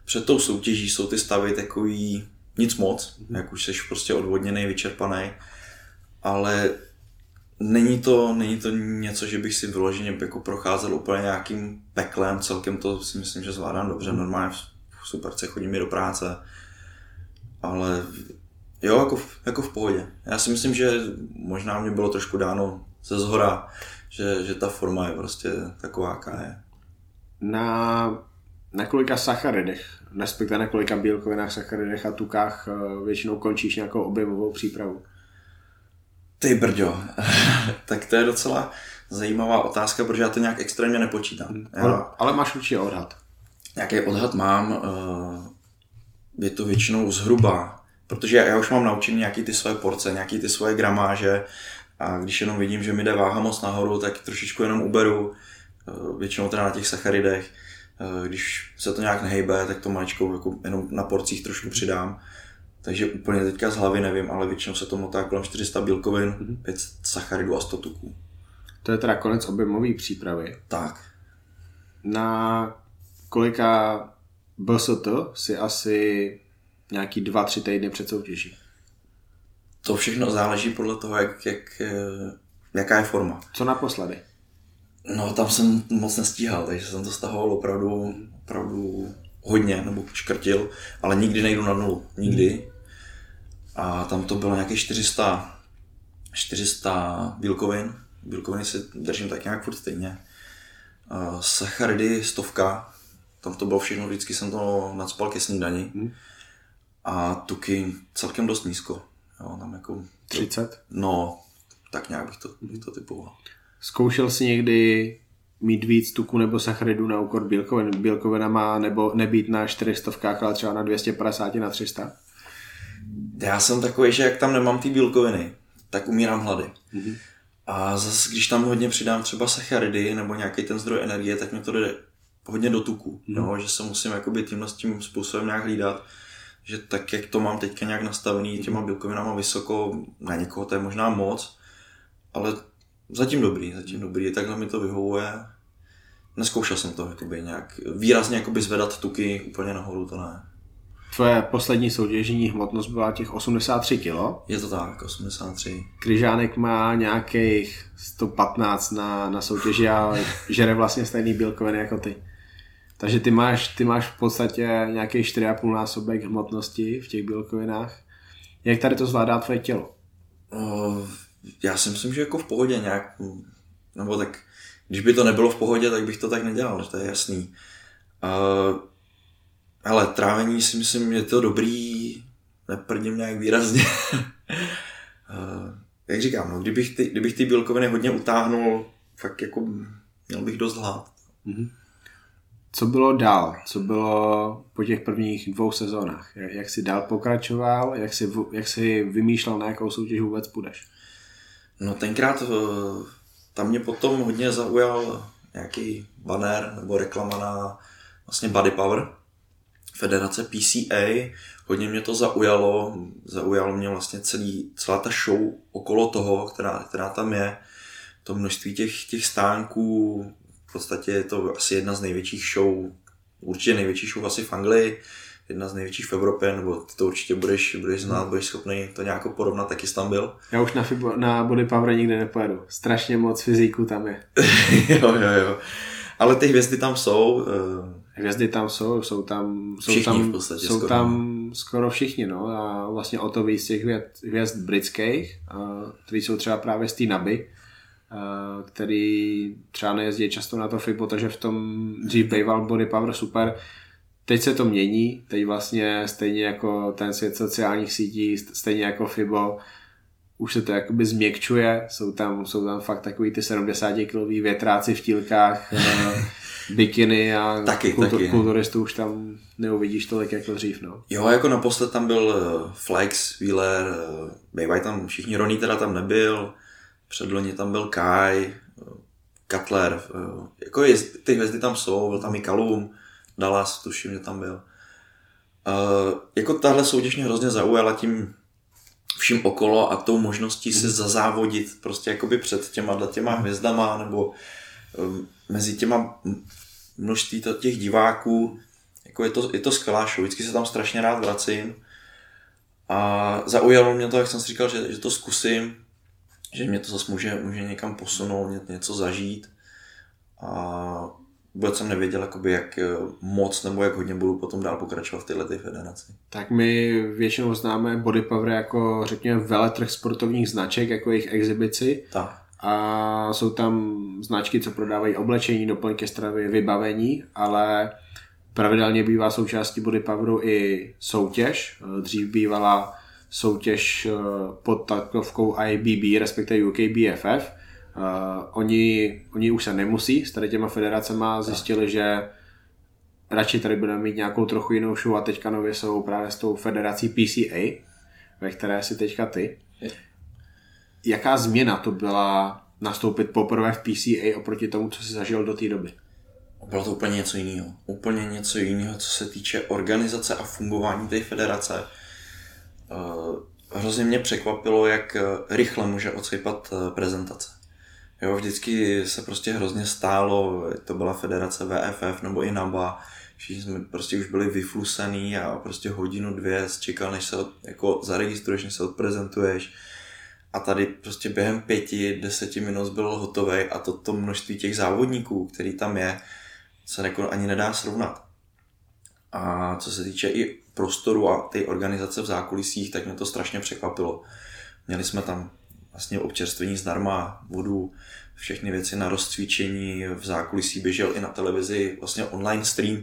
před tou soutěží jsou ty stavy takový nic moc, mm-hmm. jak už jsi prostě odvodněný, vyčerpaný, ale není to, není to něco, že bych si vyloženě jako procházel úplně nějakým peklem, celkem to si myslím, že zvládám dobře, mm-hmm. normálně v superce chodím i do práce, ale jo, jako v, jako v pohodě. Já si myslím, že možná mě bylo trošku dáno ze zhora, že, že ta forma je prostě taková, jaká je. Na, na kolika sacharidech, respektive na kolika bílkovinách, sacharidech a tukách eh, většinou končíš nějakou objemovou přípravu? Ty brďo, (laughs) tak to je docela zajímavá otázka, protože já to nějak extrémně nepočítám. Já, ale, ale máš určitě odhad. Nějaký odhad mám, eh, je to většinou zhruba, protože já už mám naučený nějaký ty svoje porce, nějaký ty svoje gramáže a když jenom vidím, že mi jde váha moc nahoru, tak trošičku jenom uberu, eh, většinou teda na těch sacharidech. Eh, když se to nějak nehejbe, tak to maličkou jako jenom na porcích trošku přidám. Takže úplně teďka z hlavy nevím, ale většinou se to motá kolem 400 bílkovin, mm-hmm. 5 sacharidů a 100 tuků. To je teda konec objemové přípravy. Tak. Na kolika BST si asi nějaký dva, tři týdny před soutěží? To všechno záleží podle toho, jak, jak, eh, jaká je forma. Co naposledy? No, tam jsem moc nestíhal, takže jsem to stahoval opravdu, opravdu hodně, nebo škrtil, ale nikdy nejdu na nulu. Nikdy. A tam to bylo nějakých 400, 400 bílkovin. Bílkoviny si držím tak nějak furt stejně. Sacharidy stovka, tam to bylo všechno, vždycky jsem to nadspal ke snídani. Hmm. A tuky celkem dost nízko. Jo, tam jako... 30? No, tak nějak bych to, bych to typoval. Zkoušel jsi někdy mít víc tuku nebo sacharidů na úkor bílkovin, bílkovinama nebo nebýt na 400, ale třeba na 250, na 300? Já jsem takový, že jak tam nemám ty bílkoviny, tak umírám hlady. Mm-hmm. A zase, když tam hodně přidám třeba sacharidy nebo nějaký ten zdroj energie, tak mi to jde hodně do tuku. Mm-hmm. Jo? Že se musím jakoby tímhle s tím způsobem nějak hlídat že tak, jak to mám teďka nějak nastavený těma bílkovinama vysoko, na někoho to je možná moc, ale zatím dobrý, zatím dobrý, takhle mi to vyhovuje. Neskoušel jsem to jakoby nějak výrazně jakoby zvedat tuky úplně nahoru, to ne. Tvoje poslední soutěžní hmotnost byla těch 83 kg. Je to tak, 83. Kryžánek má nějakých 115 na, na soutěži a žere vlastně stejný bílkoviny jako ty. Takže ty máš, ty máš v podstatě nějaký 4,5 násobek hmotnosti v těch bílkovinách. Jak tady to zvládá tvoje tělo? Uh, já si myslím, že jako v pohodě nějak, nebo tak, když by to nebylo v pohodě, tak bych to tak nedělal, to je jasný. Uh, ale trávení si myslím, je to dobrý, neprdím nějak výrazně. uh, (laughs) jak říkám, no, kdybych, ty, kdybych ty bílkoviny hodně utáhnul, fakt jako měl bych dost hlad. Mm-hmm. Co bylo dál? Co bylo po těch prvních dvou sezónách? Jak, jsi dál pokračoval? Jak jsi, jak jsi vymýšlel, na jakou soutěž vůbec půjdeš? No tenkrát eh, tam mě potom hodně zaujal nějaký banner nebo reklama na vlastně Body Power, federace PCA. Hodně mě to zaujalo, zaujalo mě vlastně celý, celá ta show okolo toho, která, která tam je. To množství těch, těch stánků, podstatě je to asi jedna z největších show, určitě největší show asi v Anglii, jedna z největších v Evropě, nebo ty to určitě budeš, budeš znát, hmm. budeš schopný to nějak porovnat, taky jsi tam byl. (laughs) Já už na, Fibo, na Body Power nikdy nepojedu. Strašně moc fyzíku tam je. (laughs) jo, jo, jo. Ale ty hvězdy tam jsou. Uh... Hvězdy tam jsou, jsou tam, jsou všichni tam, v podstatě jsou skoro. tam skoro všichni, no. A vlastně o to víc těch hvězd, hvězd britských, kteří jsou třeba právě z té Naby, který třeba nejezdí často na to FIBO, takže v tom dřív býval body power super. Teď se to mění, teď vlastně stejně jako ten svět sociálních sítí, stejně jako FIBO, už se to jakoby změkčuje, jsou tam, jsou tam fakt takový ty 70 kilový větráci v tílkách, (laughs) bikiny a taky, kultur, taky. kulturistů už tam neuvidíš tolik jako dřív. No. Jo, jako naposled tam byl eh, Flex, Wheeler, eh, bývají tam všichni, Ronnie teda tam nebyl, Předloni tam byl Kai, Cutler, uh, jako je, ty hvězdy tam jsou, byl tam i Kalum, Dallas, tuším, že tam byl. Uh, jako tahle soutěž mě hrozně zaujala tím vším okolo a tou možností se mhm. zazávodit prostě jakoby před těma těma hvězdama nebo um, mezi těma množství těch diváků. Jako je to, je to skvělá show, vždycky se tam strašně rád vracím. A zaujalo mě to, jak jsem si říkal, že, že to zkusím, že mě to zase může, může někam posunout, něco zažít. A vůbec jsem nevěděl, jakoby, jak eh, moc nebo jak hodně budu potom dál pokračovat v této federaci. Tak my většinou známe Body Power jako, řekněme, veletrh sportovních značek, jako jejich exibici. Tak. A jsou tam značky, co prodávají oblečení, doplňky stravy, vybavení, ale pravidelně bývá součástí Body Poweru i soutěž. Dřív bývala soutěž eh, pod takovkou IBB, respektive UK BFF, Uh, oni, oni už se nemusí s tady těma federacema, zjistili, že radši tady budeme mít nějakou trochu jinou show a teďka nově jsou právě s tou federací PCA, ve které si teďka ty. Jaká změna to byla nastoupit poprvé v PCA oproti tomu, co jsi zažil do té doby? Bylo to úplně něco jiného. Úplně něco jiného, co se týče organizace a fungování té federace. Uh, hrozně mě překvapilo, jak rychle může odsejpat eh, prezentace. Jo, vždycky se prostě hrozně stálo, to byla federace VFF nebo i NABA, všichni jsme prostě už byli vyflusený a prostě hodinu, dvě čekal, než se od, jako zaregistruješ, než se odprezentuješ. A tady prostě během pěti, deseti minut byl hotový a to, to množství těch závodníků, který tam je, se jako ani nedá srovnat. A co se týče i prostoru a té organizace v zákulisích, tak mě to strašně překvapilo. Měli jsme tam vlastně občerstvení zdarma, vodu, všechny věci na rozcvičení, v zákulisí běžel i na televizi vlastně online stream,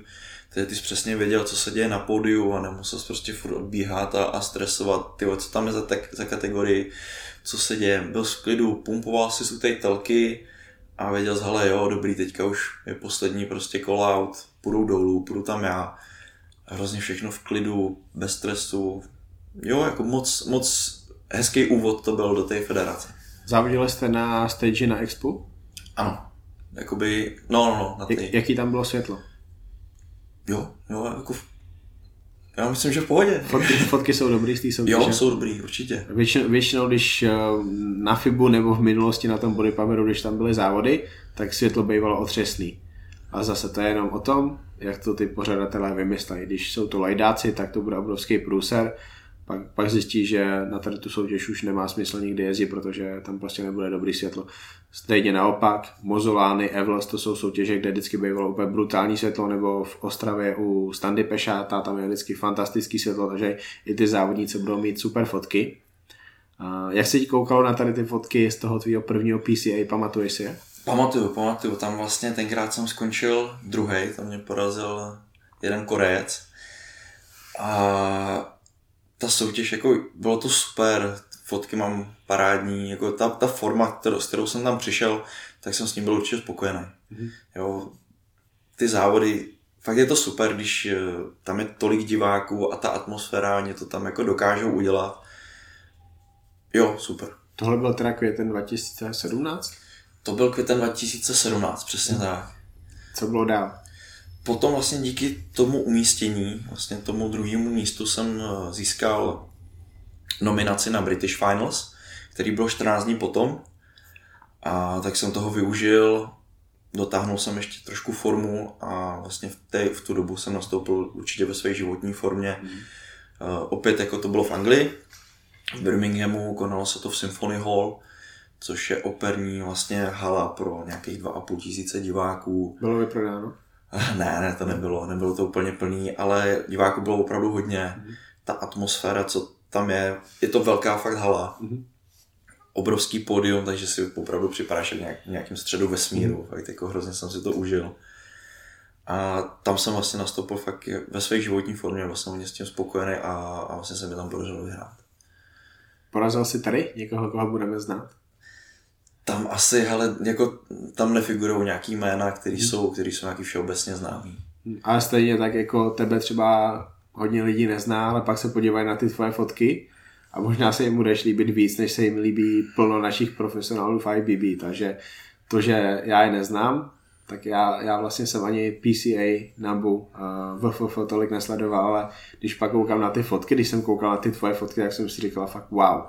tedy ty jsi přesně věděl, co se děje na pódiu a nemusel jsi prostě furt odbíhat a, a stresovat, ty co tam je za, tak, za kategorii, co se děje, byl v klidu, pumpoval si z té telky a věděl jsi, hele jo, dobrý, teďka už je poslední prostě call out, půjdu dolů, půjdu tam já, hrozně všechno v klidu, bez stresu, jo, jako moc, moc hezký úvod to byl do té federace. Závodili jste na stage na Expo? Ano. Jakoby, no, no, no, na. Jak, jaký tam bylo světlo? Jo, jo, jako já myslím, že v pohodě. Fotky, (laughs) fotky jsou dobrý z té soutěže? Jo, jsou dobrý, určitě. Většinou, většinou, když eh, na FIBu nebo v minulosti na tom bodypoweru, když tam byly závody, tak světlo bývalo otřesný. A zase to je jenom o tom, jak to ty pořadatelé vymysleli. Když jsou to lajdáci, tak to bude obrovský průser pak, pak zjistí, že na tady tu soutěž už nemá smysl nikdy jezdit, protože tam prostě nebude dobrý světlo. Stejně naopak, Mozolány, Evlos, to jsou soutěže, kde vždycky bývalo úplně brutální světlo, nebo v Ostravě u Standy Pešáta, tam je vždycky fantastický světlo, takže i ty závodníci budou mít super fotky. A jak jsi koukalo na tady ty fotky z toho tvýho prvního PCA, pamatuješ si je? Pamatuju, pamatuju, tam vlastně tenkrát jsem skončil druhý, tam mě porazil jeden Korejec. A ta soutěž, jako bylo to super, fotky mám parádní, jako ta, ta forma, kterou, s kterou jsem tam přišel, tak jsem s ním byl určitě spokojený. Mm-hmm. Jo, ty závody, fakt je to super, když eh, tam je tolik diváků a ta atmosféra, oni to tam jako dokážou udělat. Jo, super. Tohle byl teda květen 2017? To byl květen 2017, přesně mm. tak. Co bylo dál? potom vlastně díky tomu umístění, vlastně tomu druhému místu jsem eh, získal nominaci na British Finals, který byl 14 dní potom. A tak jsem toho využil, dotáhnul jsem ještě trošku formu a vlastně v, té, v tu dobu jsem nastoupil určitě ve své životní formě. Mm. Uh, opět jako to bylo v Anglii, v Birminghamu, konalo se to v Symphony Hall, což je operní vlastně hala pro nějakých 2,5 tisíce diváků. Bylo vyprodáno? (laughs) Ne, ne, to nebylo, nebylo to úplně plný, ale diváků bylo opravdu hodně. Mm-hmm. Ta atmosféra, co tam je, je to velká fakt hala. Mm-hmm. Obrovský pódium, takže si opravdu připadáš nějak, nějakým středu vesmíru. Mm-hmm. Fakt jako hrozně jsem si to užil. A tam jsem vlastně nastoupil fakt ve své životní formě, vlastně mě s tím spokojený a, a vlastně se mi tam podařilo vyhrát. Porazil jsi tady někoho, koho budeme znát? Tam asi, hele, jako tam nefigurují nějaký jména, který hmm. jsou, který jsou nějaký všeobecně známý. Ale stejně tak jako tebe třeba hodně lidí nezná, ale pak se podívají na ty tvoje fotky a možná se jim budeš líbit víc, než se jim líbí plno našich profesionálů v IBB, takže to, že já je neznám, tak já, já vlastně jsem ani PCA Nambu uh, VFF tolik nesledoval, ale když pak koukám na ty fotky, když jsem koukal na ty tvoje fotky, tak jsem si říkal fakt wow.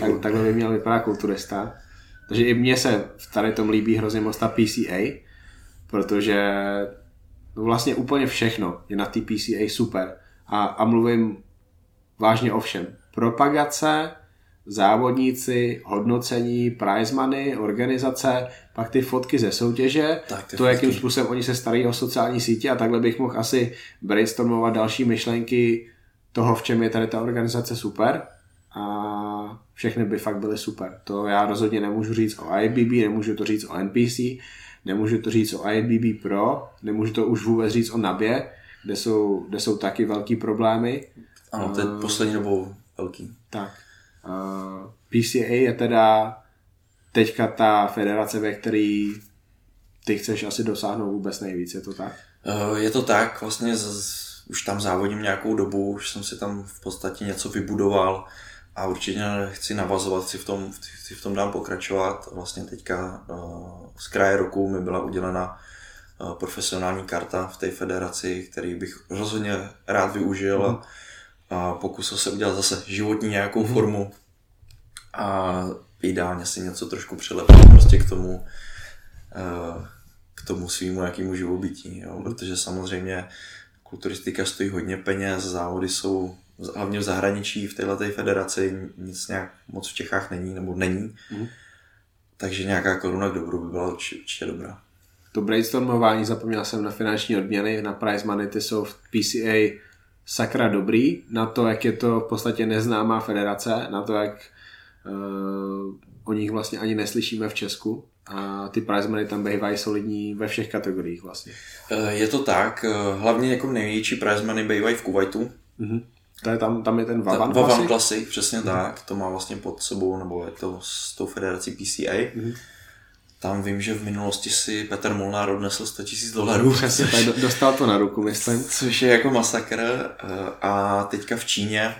Tak, takhle by měl vypadat kulturista. Takže i mně se v tady tom líbí hrozně moc ta PCA, protože no vlastně úplně všechno je na té PCA super. A, a mluvím vážně o všem. Propagace, závodníci, hodnocení, prize money, organizace, pak ty fotky ze soutěže, tak to, jakým způsobem oni se starají o sociální sítě a takhle bych mohl asi brainstormovat další myšlenky toho, v čem je tady ta organizace super a všechny by fakt byly super. To já rozhodně nemůžu říct o IBB, nemůžu to říct o NPC, nemůžu to říct o IBB Pro, nemůžu to už vůbec říct o Nabě, kde jsou, kde jsou taky velký problémy. Ano, to je uh, poslední dobou velký. Tak. Uh, PCA je teda teďka ta federace, ve který ty chceš asi dosáhnout vůbec nejvíc, je to tak? Uh, je to tak, vlastně z, už tam závodím nějakou dobu, už jsem si tam v podstatě něco vybudoval a určitě chci navazovat, chci v tom, chci v tom dám pokračovat. Vlastně teďka uh, z kraje roku mi byla udělena uh, profesionální karta v té federaci, který bych rozhodně rád využil mm. a pokusil se udělat zase životní nějakou mm. formu a ideálně si něco trošku přilepit prostě k tomu, uh, k tomu svýmu jakýmu živobytí, jo? protože samozřejmě kulturistika stojí hodně peněz, závody jsou hlavně v zahraničí, v této federaci nic nějak moc v Čechách není, nebo není. Mm. Takže nějaká koruna k dobru by byla určitě, dobrá. To brainstormování, zapomněl jsem na finanční odměny, na prize money, ty jsou v PCA sakra dobrý, na to, jak je to v podstatě neznámá federace, na to, jak uh, o nich vlastně ani neslyšíme v Česku a ty prize money tam bývají solidní ve všech kategoriích vlastně. Eh, je to tak, eh, hlavně jako největší prize money bývají v Kuwaitu. Mm-hmm. To je tam, tam je ten Vavan Classic? Vavan Classic, přesně mm-hmm. tak. To má vlastně pod sebou, nebo je to s tou federací PCA. Mm-hmm. Tam vím, že v minulosti si Petr Molnár odnesl 100 000 dolarů. Přesně, tak dostal to na ruku, myslím. Což je jako masakr. Eh, a teďka v Číně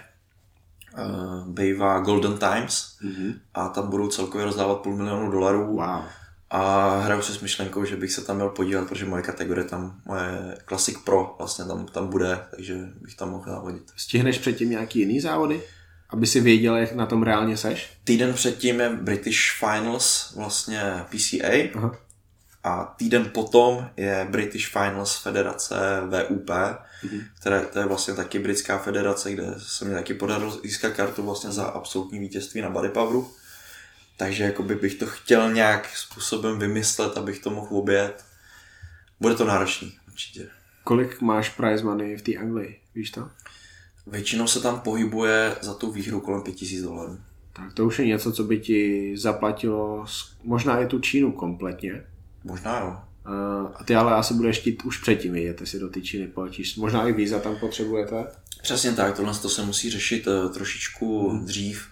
uh, bývá Golden Times mm-hmm. a tam budou celkově rozdávat půl milionu dolarů. Wow. A hraju se s myšlenkou, že bych se tam měl podívat, protože moje kategorie tam, moje Classic Pro vlastně tam, tam bude, takže bych tam mohl závodit. Stihneš předtím nějaký jiný závody? Aby si věděl, jak na tom reálně seš? Týden předtím je British Finals, vlastně PCA. Aha. A týden potom je British Finals federace VUP, mm-hmm. které to je vlastně taky britská federace, kde se mi taky podařilo získat kartu vlastně za absolutní vítězství na body poweru. Takže jakoby bych to chtěl nějak způsobem vymyslet, abych to mohl obět. Bude to náročný, určitě. Kolik máš prize money v té Anglii, víš to? Většinou se tam pohybuje za tu výhru kolem 5000 dolarů. Tak to už je něco, co by ti zaplatilo možná i tu Čínu kompletně. Možná jo. A ty ale asi budeš chtít už předtím vědět, jestli do té Číny poletíš. Možná i víza tam potřebujete? Přesně tak, tohle to se musí řešit uh, trošičku hmm. dřív.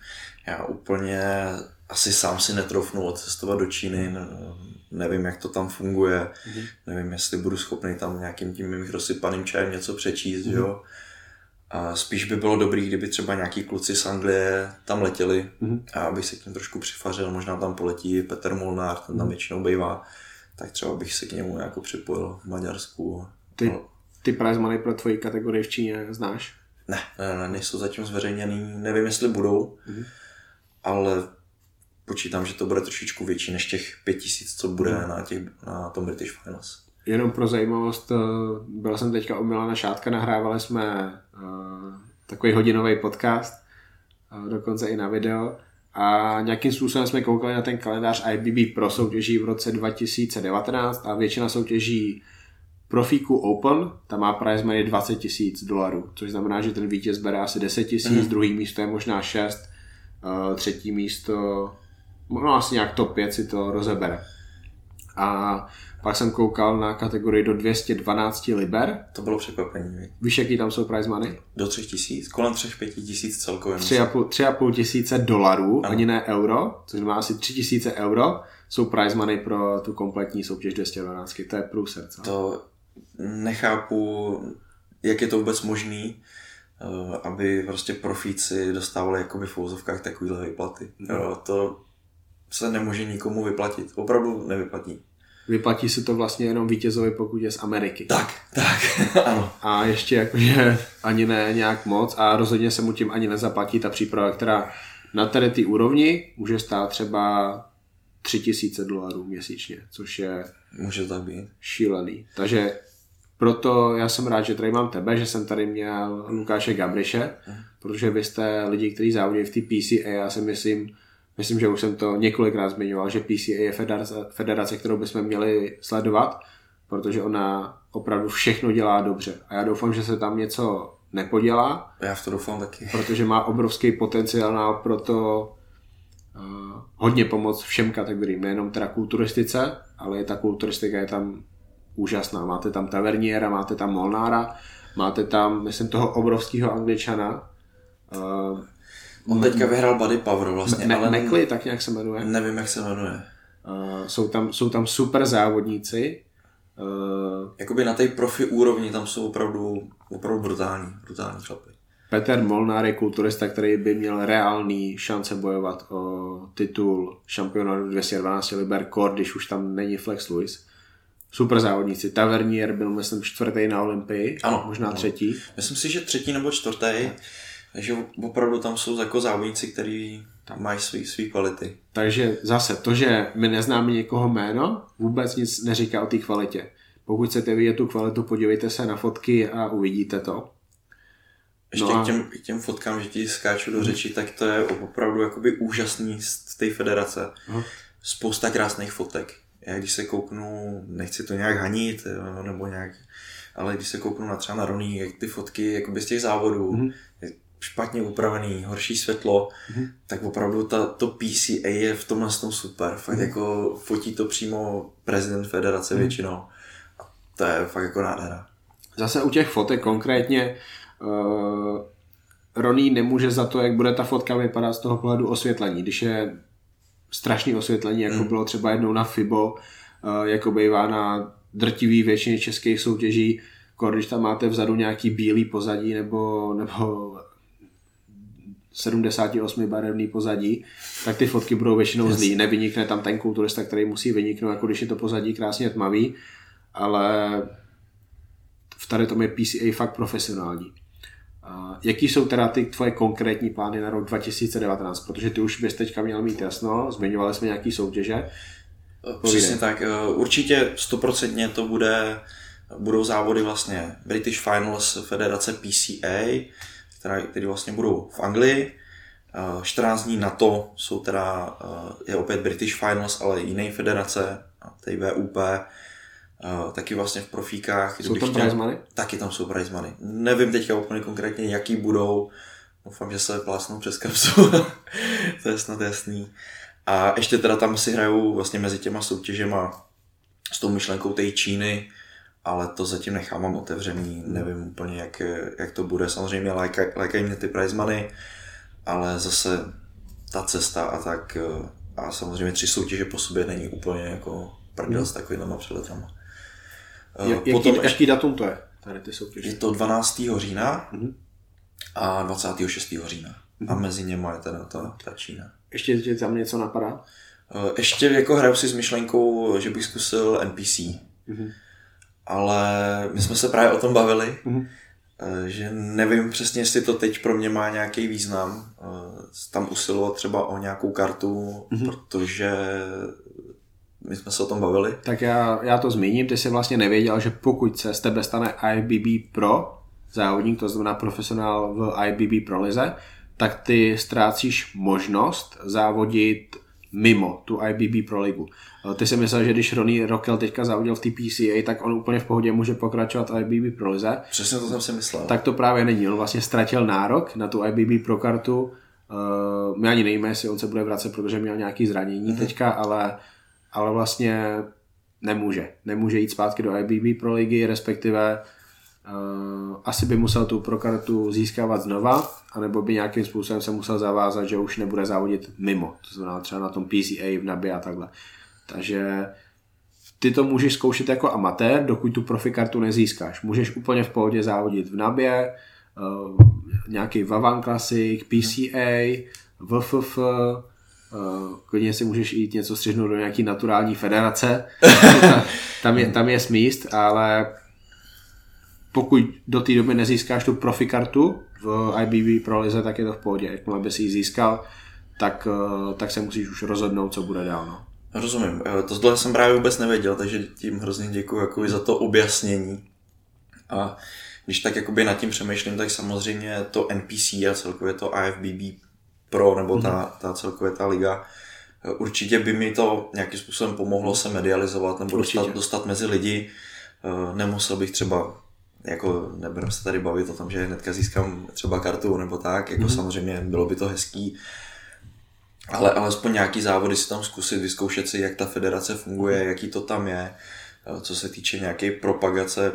Já úplně asi sám si netrofnu odcestovat do Číny, nevím, jak to tam funguje, mm-hmm. nevím, jestli budu schopný tam nějakým tím mým rozsypaným čajem něco přečíst, mm-hmm. jo. A spíš by bylo dobrý, kdyby třeba nějaký kluci z Anglie tam letěli mm-hmm. a aby se k ním trošku přifařil, možná tam poletí Petr Molnár, ten tam mhm. většinou bývá, tak třeba bych se k němu jako připojil v Maďarsku. Ty, no. ty prize money pro tvoji kategorii v Číně znáš? Ne, ne, ne, nejsou zatím zveřejněný, nevím, jestli budou, mm-hmm. Ale počítám, že to bude trošičku větší než těch pět tisíc, co bude hmm. na, těch, na tom British Finals. Jenom pro zajímavost, eh, byl jsem teďka u Milana Šátka, nahrávali jsme uh, takový hodinový podcast, uh, dokonce i na video, a nějakým způsobem jsme koukali na ten kalendář IBB pro soutěží v roce 2019 a většina soutěží Profíku Open, tam má prize money 20 tisíc dolarů, což znamená, že ten vítěz bere asi 10 tisíc, mm. druhý místo je možná 6, uh, třetí místo no asi nějak top 5 si to rozebere. A pak jsem koukal na kategorii do 212 liber. To bylo překvapení. Víš, jaký tam jsou prize money? Do 3 tisíc, kolem 3-5 tisíc celkově. 3,5 tisíce dolarů, ano. ani ne euro, což znamená asi 3 tisíce euro, jsou prize money pro tu kompletní soutěž 212. To je průser. Co? To nechápu, jak je to vůbec možný, aby prostě profíci dostávali jakoby v úzovkách takovýhle výplaty. Mm. Jo, to se nemůže nikomu vyplatit. Opravdu nevyplatí. Vyplatí si to vlastně jenom vítězovi, pokud je z Ameriky. Tak, tak, (laughs) ano. A ještě jakože ani ne nějak moc a rozhodně se mu tím ani nezaplatí ta příprava, která na tady ty úrovni může stát třeba 3000 dolarů měsíčně, což je Může tak být. šílený. Takže proto já jsem rád, že tady mám tebe, že jsem tady měl Lukáše Gabriše, protože vy jste lidi, kteří závodí v té PCA, já si myslím, myslím, že už jsem to několikrát zmiňoval, že PCA je federace, federace, kterou bychom měli sledovat, protože ona opravdu všechno dělá dobře. A já doufám, že se tam něco nepodělá, Já v to doufám taky. protože má obrovský potenciál na proto uh, hodně pomoct všem kategoriím, nejenom teda kulturistice, ale i ta kulturistika je tam úžasná. Máte tam Taverniera, máte tam Molnára, máte tam, myslím, toho obrovského angličana, uh, On teďka vyhrál Buddy Power vlastně, ne, ale Nekli, tak nějak se jmenuje. nevím, jak se jmenuje. Uh, jsou, tam, jsou tam super závodníci, uh, Jakoby na té profi úrovni tam jsou opravdu, opravdu brutální, brutální chlapy. Petr Molnár je kulturista, který by měl reálný šance bojovat o titul šampiona 212 liber core, když už tam není Flex Lewis. Super závodníci. Tavernier byl, myslím, čtvrtý na Olympii, Ano, možná ano. třetí. Myslím si, že třetí nebo čtvrtý, takže opravdu tam jsou jako závodníci, kteří tam mají svý, svý kvality. Takže zase to, že my neznáme někoho jméno, vůbec nic neříká o té kvalitě. Pokud chcete vidět tu kvalitu, podívejte se na fotky a uvidíte to. Ještě No a- k, těm, k těm fotkám, že ti skáču do řeči, tak to je opravdu jakoby úžasný z té federace. Aha. Spousta krásných fotek. Já když se kouknu, nechci to nějak hanit, jo, nebo nějak, ale když se kouknu na třeba na Roný, jak ty fotky jakoby z těch závodů, Mhm. je špatně upravený, horší světlo, Mhm. tak opravdu ta, to PCA je v tomhle tom super. Fakt Mhm. jako fotí to přímo prezident federace většinou. A to je fakt jako nádhera. Zase u těch fotek konkrétně uh, Ronnie nemůže za to, jak bude ta fotka vypadat z toho pohledu osvětlení. Když je strašný osvětlení, jako Hmm. bylo třeba jednou na FIBO, uh, jako bývá na drtivý většině českých soutěží, jako když tam máte vzadu nějaký bílý pozadí nebo, nebo 78 barevný pozadí, tak ty fotky budou většinou Jasně. zlý. Nevynikne tam ten kulturista, který musí vyniknout, jako když je to pozadí krásně tmavý, ale v tady tom je PCA fakt profesionální. Jaký jsou teda ty tvoje konkrétní plány na rok 2019? Protože ty už bys teďka měl mít jasno, zmiňovali jsme nějaký soutěže. Přesně tak. eh, Určitě stoprocentně to bude, budou závody vlastně British Finals Federace PCA, která, které vlastně budou v Anglii. Eh, 14 dní na to jsou teda, eh, je opět British Finals, ale jiné federace, TVUP, eh, taky vlastně v profíkách. Jsou tam chtěl- prize money? Taky tam jsou prize money. Nevím teďka úplně konkrétně, jaký budou. Doufám, že se plásnou přes kapsu. (laughs) to je snad jasný. A ještě teda tam si hrajou vlastně mezi těma soutěžema s tou myšlenkou té Číny, ale to zatím nechávám otevřený, nevím úplně, jak, jak to bude. Samozřejmě lajkají lajkají mě ty prize money, ale zase ta cesta a tak eh, a samozřejmě tři soutěže po sobě není úplně jako prdel s takovýma přeletama. Eh, Jak, jaký, Potom ještě- jaký datum to je? Tady ty soutěže. je to 12. října Mhm. a 26. října. A mezi něma je teda ta, ta Čína. Ještě tě tam něco napadá? Eh, Ještě jako hraju si s myšlenkou, že bych zkusil NPC. Mhm. Ale my jsme se právě o tom bavili, Mhm. eh, že nevím přesně, jestli to teď pro mě má nějaký význam. Tam usilovat třeba o nějakou kartu, Mhm. protože my jsme se o tom bavili. Tak já, já to zmíním, ty jsi vlastně nevěděl, že pokud se z tebe stane IBB Pro závodník, to znamená profesionál v IBB Pro lize, tak ty ztrácíš možnost závodit mimo tu IBB Pro ligu. Eh, Ty si myslel, že když Ronnie Rockel teďka závodil v té PCA, tak on úplně v pohodě může pokračovat IBB Pro lize. Přesně to jsem si myslel. Tak to právě není. On vlastně ztratil nárok na tu IBB Pro kartu. Uh, my ani nevíme, jestli on se bude vracet, protože měl nějaký zranění mm-hmm. teďka, ale, ale vlastně nemůže. Nemůže jít zpátky do IBB Pro ligy, respektive uh, asi by musel tu pro kartu získávat znova, anebo by nějakým způsobem se musel zavázat, že už nebude závodit mimo. To znamená třeba na tom PCA v NABI a takhle. Takže ty to můžeš zkoušet jako amatér, dokud tu profi kartu nezískáš. Můžeš úplně v pohodě závodit v NABě, uh, nějaký Vavan Classic, PCA, VFF, klidně si můžeš jít něco střihnout do nějaký naturální federace. (laughs) tam, je, tam je smíst, ale pokud do té doby nezískáš tu profi kartu v IBB Pro Lize, tak je to v pohodě. Jakmile by si ji získal, tak, uh, tak se musíš už rozhodnout, co bude dál. No. Rozumím. Eh, to tohle jsem právě vůbec nevěděl, takže tím hrozně děkuji jako za to objasnění. A když tak jakoby nad tím přemýšlím, tak samozřejmě to NPC a celkově to IFBB Pro, nebo ta, mhm. ta celkově ta liga, eh, určitě by mi to nějakým způsobem pomohlo se medializovat nebo dostat, dostat mezi lidi. Eh, nemusel bych třeba jako nebudeme se tady bavit o tom, že hnedka získám třeba kartu nebo tak, jako mm-hmm. samozřejmě bylo by to hezký, ale alespoň nějaký závody si tam zkusit, vyzkoušet si, jak ta federace funguje, mm-hmm. jaký to tam je, eh, co se týče nějaké propagace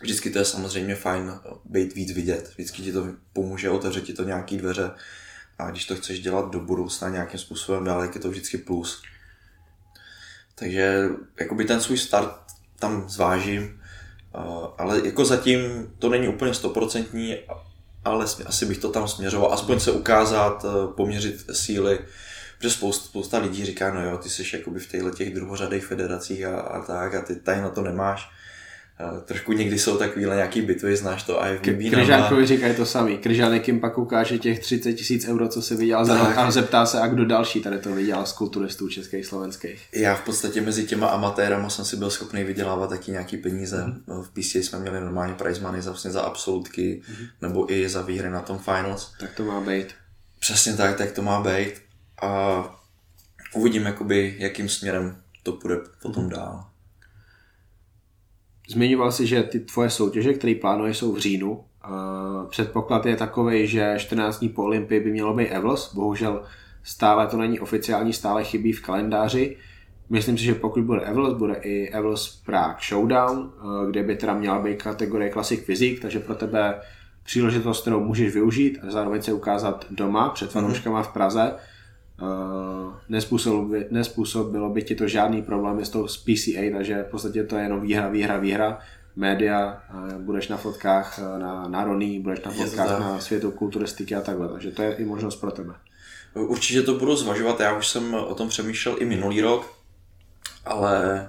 Vždycky to je samozřejmě fajn být víc vidět. Vždycky ti to pomůže, otevřít ti to nějaký dveře. A když to chceš dělat do budoucna nějakým způsobem dál, je to vždycky plus. Takže jakoby ten svůj start tam zvážím, ale jako zatím to není úplně stoprocentní, ale asi bych to tam směřoval, aspoň se ukázat, poměřit síly, protože spousta, spousta lidí říká, no jo, ty jsi jakoby v těchto těch druhořadých federacích a, a tak a ty tady na to nemáš trošku někdy jsou takovýhle nějaký bitvy, znáš to IFBB. Kryžánkovi říkají to samý. Kryžánek jim pak ukáže těch 30 tisíc euro, co si vydělal za rok a zeptá se, a kdo další tady to vydělal z kulturistů českých, slovenských. Já v podstatě mezi těma amatérama jsem si byl schopný vydělávat taky nějaký peníze. Mm-hmm. V PC jsme měli normálně prize money za, vlastně za absolutky, mm-hmm. nebo i za výhry na tom finals. Tak to má být. Přesně tak, tak to má být. A uvidím, jakoby, jakým směrem to půjde potom mm-hmm. dál. Zmiňoval si, že ty tvoje soutěže, které plánuješ, jsou v říjnu. Předpoklad je takový, že 14 dní po Olympii by mělo být Evlos. Bohužel stále to není oficiální, stále chybí v kalendáři. Myslím si, že pokud bude Evlos, bude i Evlos Prague Showdown, kde by teda měla být kategorie Classic Physique, takže pro tebe příležitost, kterou můžeš využít a zároveň se ukázat doma před fanouškama v Praze nespůsobilo, by, nespůsobilo by ti to žádný problém s tou s PCA, takže v podstatě to je jenom výhra, výhra, výhra. Média, budeš na fotkách uh, na, na Roný, budeš na fotkách na světu kulturistiky a takhle, takže to je i možnost pro tebe. Určitě to budu zvažovat, já už jsem o tom přemýšlel i minulý rok, ale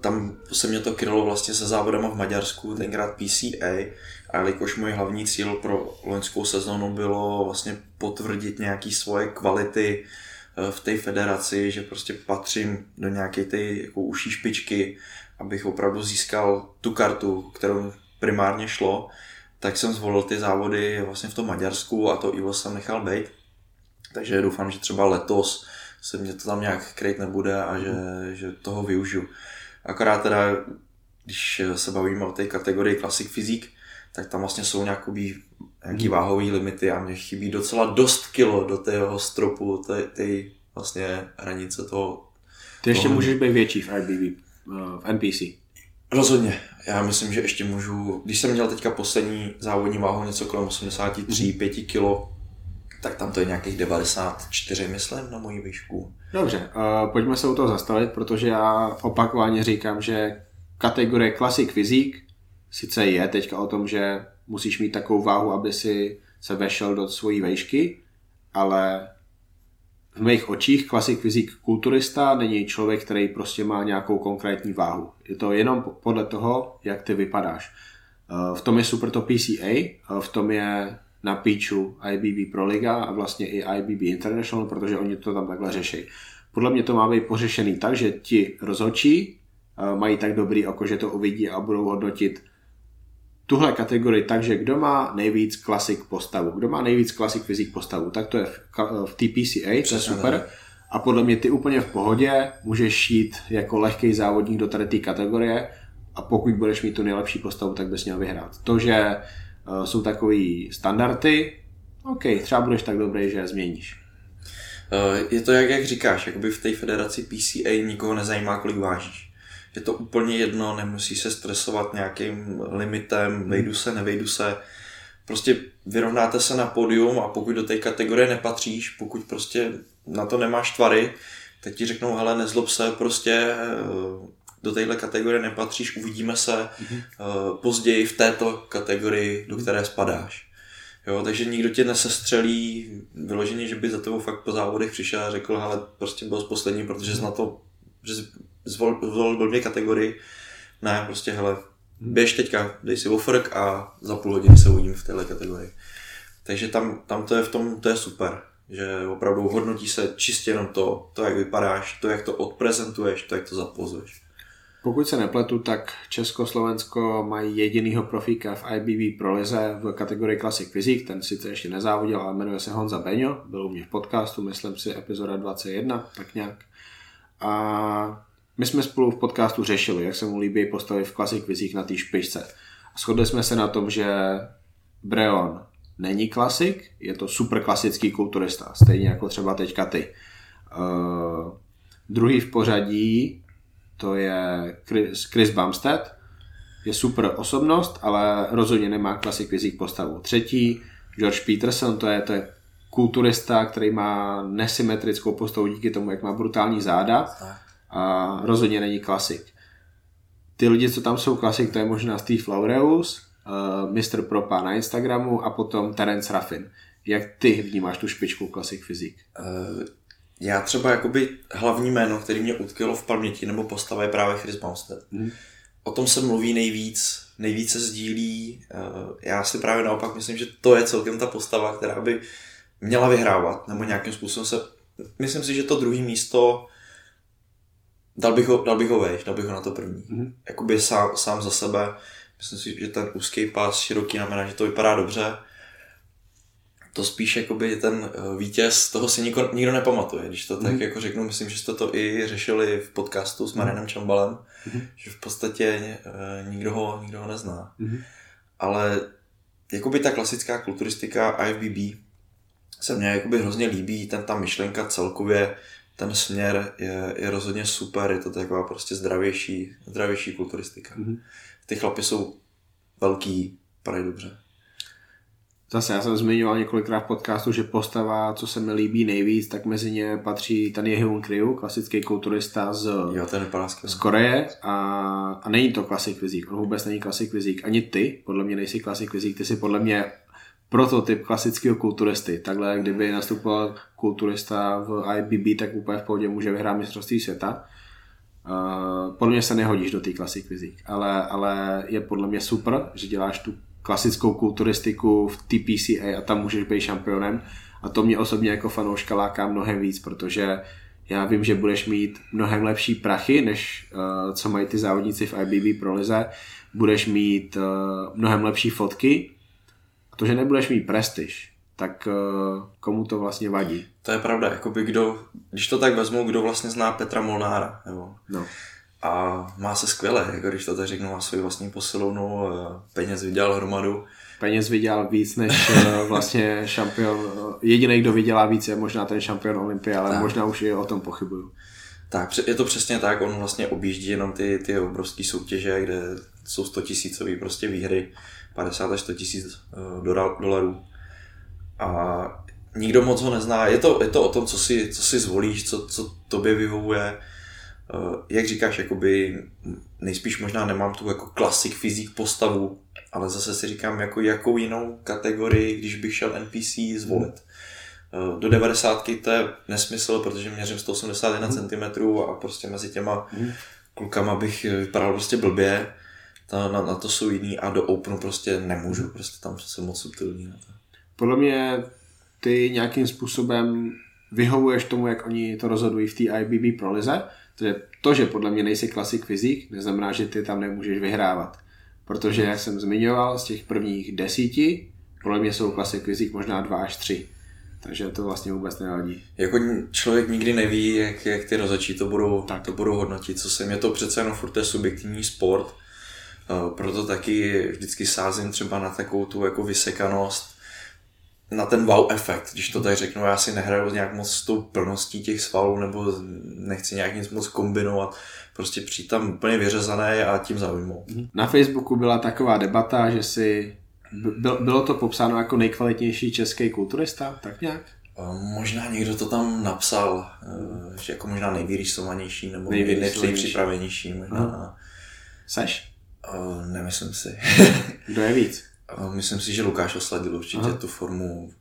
tam se mě to krylo vlastně se závodem v Maďarsku, tenkrát PCA, a jelikož můj hlavní cíl pro loňskou sezónu bylo vlastně potvrdit nějaké svoje kvality eh, v té federaci, že prostě patřím do nějaké té jako uší špičky, abych opravdu získal tu kartu, kterou primárně šlo, tak jsem zvolil ty závody vlastně v tom Maďarsku a to Ivo jsem nechal být. Takže doufám, že třeba letos se mě to tam nějak kryt nebude a že, že toho využiju. Akorát teda, když se bavíme o té kategorii Classic Physique, tak tam vlastně jsou nějaký, nějaký hmm. váhový limity a mě chybí docela dost kilo do tého stropu, té vlastně hranice toho. Ty ještě toho... můžeš být větší v IBB, v NPC. Rozhodně. Já myslím, že ještě můžu, když jsem měl teďka poslední závodní váhu něco kolem 83, 5 kilo, tak tam to je nějakých 94, myslím, na moji výšku. Dobře, uh, pojďme se u toho zastavit, protože já opakovaně říkám, že kategorie Classic Physique sice je teďka o tom, že musíš mít takovou váhu, aby si se vešel do svojí vejšky, ale v mých očích klasik fyzik kulturista není člověk, který prostě má nějakou konkrétní váhu. Je to jenom podle toho, jak ty vypadáš. Eh, v tom je super to PCA, v tom je na píču IBB Pro Liga a vlastně i IBB International, protože oni to tam takhle řeší. Podle mě to má být pořešený tak, že ti rozhodčí eh, mají tak dobrý oko, že to uvidí a budou hodnotit tuhle kategorii tak, že kdo má nejvíc klasik postavu, kdo má nejvíc klasik fyzik postavu, tak to je v, v TPCA, to je super. A podle mě ty úplně v pohodě můžeš jít jako lehký závodník do tady té kategorie a pokud budeš mít tu nejlepší postavu, tak bys měl vyhrát. To, že jsou takový standardy, OK, třeba budeš tak dobrý, že je změníš. Uh, je to jak, jak říkáš, jakoby v té federaci PCA nikoho nezajímá, kolik vážíš je to úplně jedno, nemusí se stresovat nějakým limitem, hmm. vejdu se, nevejdu se. Prostě vyrovnáte se na pódium a pokud do té kategorie nepatříš, pokud prostě na to nemáš tvary, tak ti řeknou, hele, nezlob se, prostě eh, do téhle kategorie nepatříš, uvidíme se mm-hmm. později v této kategorii, do které spadáš. Jo, takže nikdo tě nesestřelí vyloženě, že by za tebou fakt po závodech přišel a řekl, ale prostě byl z poslední, protože jsi na to, že jsi zvolil, zvolil blbě kategorii. Ne, prostě hele, běž teďka, dej si ofrk a za půl hodiny se uvidím v téhle kategorii. Takže tam, tam to je v tom, to je super, že opravdu hodnotí se čistě jenom to, to jak vypadáš, to jak to odprezentuješ, to jak to zapozuješ. Pokud se nepletu, tak Československo mají jedinýho profíka v IBB prolize v kategorii Classic Physique, ten sice ještě nezávodil, ale jmenuje se Honza Beňo, byl u mě v podcastu, myslím si epizoda 21, tak nějak. A my jsme spolu v podcastu řešili, jak se mu líbí postavy v Classic Physique na té špičce. Shodli jsme se na tom, že Breon není klasik, je to super klasický kulturista, stejně jako třeba teďka ty. Uh, druhý v pořadí to je Chris, Chris Bumstead, je super osobnost, ale rozhodně nemá klasik fyzik postavu. Třetí, George Peterson, to je, to je kulturista, který má nesymetrickou postavu díky tomu, jak má brutální záda a rozhodně není klasik. Ty lidi, co tam jsou klasik, to je možná Steve Laureus, uh, Mr. Propa na Instagramu a potom Terence Raffin. Jak ty vnímáš tu špičku klasik fyzik? Já třeba jakoby hlavní jméno, který mě utkvělo v paměti, nebo postava je právě Chris Bumstead. Hmm. O tom se mluví nejvíc, nejvíce sdílí. Eh, já si právě naopak myslím, že to je celkem ta postava, která by měla vyhrávat, nebo nějakým způsobem se... Myslím si, že to druhé místo dal bych ho, dal bych ho vejš, dal bych ho na to první. Mm-hmm. Jakoby sám, sám za sebe. Myslím si, že ten úzký pás, široký znamená, že to vypadá dobře to spíš jakoby ten eh, vítěz, toho si nikdo, nikdo nepamatuje, když to tak mm. jako řeknu, myslím, že jste to i řešili v podcastu s Marinem mm. Čambalem, mm. že v podstatě e, nikdo, ho, nikdo ho nezná. Mm. Ale jakoby ta klasická kulturistika IFBB se mně jakoby hrozně líbí, ten ta myšlenka celkově, ten směr je, je rozhodně super, je to taková prostě zdravější, zdravější kulturistika. Mm. Ty chlapy jsou velký, vypadají dobře. Zase já jsem zmiňoval několikrát v podcastu, že postava, co se mi líbí nejvíc, tak mezi ně patří ten Hyun Kryu, klasický kulturista z, jo, ten z Koreje. A, a není to klasik fyzik, on vůbec není klasik fyzik, ani ty, podle mě nejsi klasik fyzik, ty jsi podle mě prototyp klasického kulturisty. Takhle, kdyby nastupoval kulturista v IBB, tak úplně v pohodě může vyhrát mistrovství světa. Uh, podle mě se nehodíš do té klasik fyzik, ale, ale je podle mě super, že děláš tu klasickou kulturistiku v TPCA a tam můžeš být šampionem. A to mě osobně jako fanouška láká mnohem víc, protože já vím, že budeš mít mnohem lepší prachy, než uh, co mají ty závodníci v IBB pro lize. Budeš mít uh, mnohem lepší fotky. A to, že nebudeš mít prestiž, tak uh, komu to vlastně vadí? To je pravda, jakoby kdo, když to tak vezmu, kdo vlastně zná Petra Molnára, nebo no a má se skvěle, jako když to tak řeknu, má svoji vlastní posilovnu, peněz vydělal hromadu. Peněz vydělal víc než eh, (laughs) vlastně šampion, jediný, kdo vydělá víc je možná ten šampion Olympie, ale tak. možná už i o tom pochybuju. Tak, je to přesně tak, on vlastně objíždí jenom ty, ty obrovské soutěže, kde jsou 100 tisícové prostě výhry, 50 až 100 tisíc eh, dolarů. A nikdo moc ho nezná. Je to, je to o tom, co si, co si zvolíš, co, co tobě vyhovuje Eh, jak říkáš, jakoby nejspíš možná nemám tu jako klasik fyzik postavu, ale zase si říkám, jako jakou jinou kategorii, když bych šel NPC zvolit. Eh, do 90 to je nesmysl, protože měřím 181 cm a prostě mezi těma klukama bych vypadal prostě blbě. Ta, na, na to jsou jiný a do Openu prostě nemůžu, prostě tam jsem moc subtilní na to. Podle mě ty nějakým způsobem vyhovuješ tomu, jak oni to rozhodují v té IBB prolize, že to, že podle mě nejsi klasik fyzik, neznamená, že ty tam nemůžeš vyhrávat. Protože, jak jsem zmiňoval, z těch prvních desíti, podle mě jsou klasik fyzik možná dva až tři. Takže to vlastně vůbec nevadí. Jako člověk nikdy neví, jak, jak ty rozačí to budou, tak. to budou hodnotit. Co se mě to přece jenom furt je subjektivní sport, uh, proto taky vždycky sázím třeba na takovou tu jako vysekanost, na ten wow efekt, když to tak řeknu, já si nehraju nějak moc s tou plností těch svalů, nebo nechci nějak nic moc kombinovat, prostě přijít tam úplně vyřezané a tím zaujmout. Na Facebooku byla taková debata, že si bylo to popsáno jako nejkvalitnější český kulturista, tak nějak? Možná někdo to tam napsal, eh, že jako možná nejvyrýsovanější nebo nejpřipravenější. Možná. Seš? Uh, nemyslím si. Kdo je víc? Myslím si, že Lukáš osladil určitě Aha. tu formu.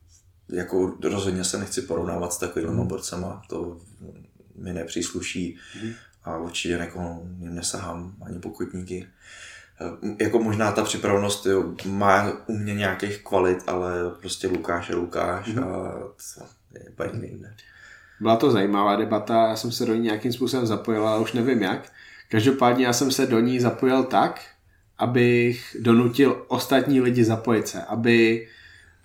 Jako rozhodně se nechci porovnávat s takovými hmm. borcema, to mi nepřísluší hmm. a určitě jako nesahám ani pokutníky. Jako možná ta připravenost jo, má u mě nějakých kvalit, ale prostě Lukáš je Lukáš hmm. a to je jiné. Byla to zajímavá debata, já jsem se do ní nějakým způsobem zapojil, ale už nevím jak. Každopádně já jsem se do ní zapojil tak, abych donutil ostatní lidi zapojit se, aby,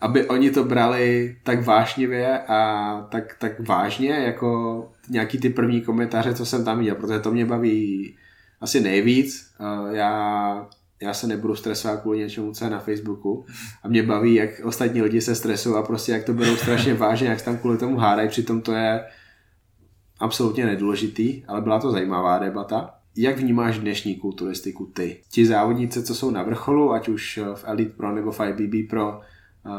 aby oni to brali tak vášnivě a tak, tak vážně, jako nějaký ty první komentáře, co jsem tam viděl, protože to mě baví asi nejvíc. Já, já se nebudu stresovat kvůli něčemu, co je na Facebooku a mě baví, jak ostatní lidi se stresují a prostě jak to berou strašně vážně, jak tam kvůli tomu hádají, přitom to je absolutně nedůležitý, ale byla to zajímavá debata. Jak vnímáš dnešní kulturistiku ty? Ti závodníci, co jsou na vrcholu, ať už v Elite Pro nebo v IBB Pro,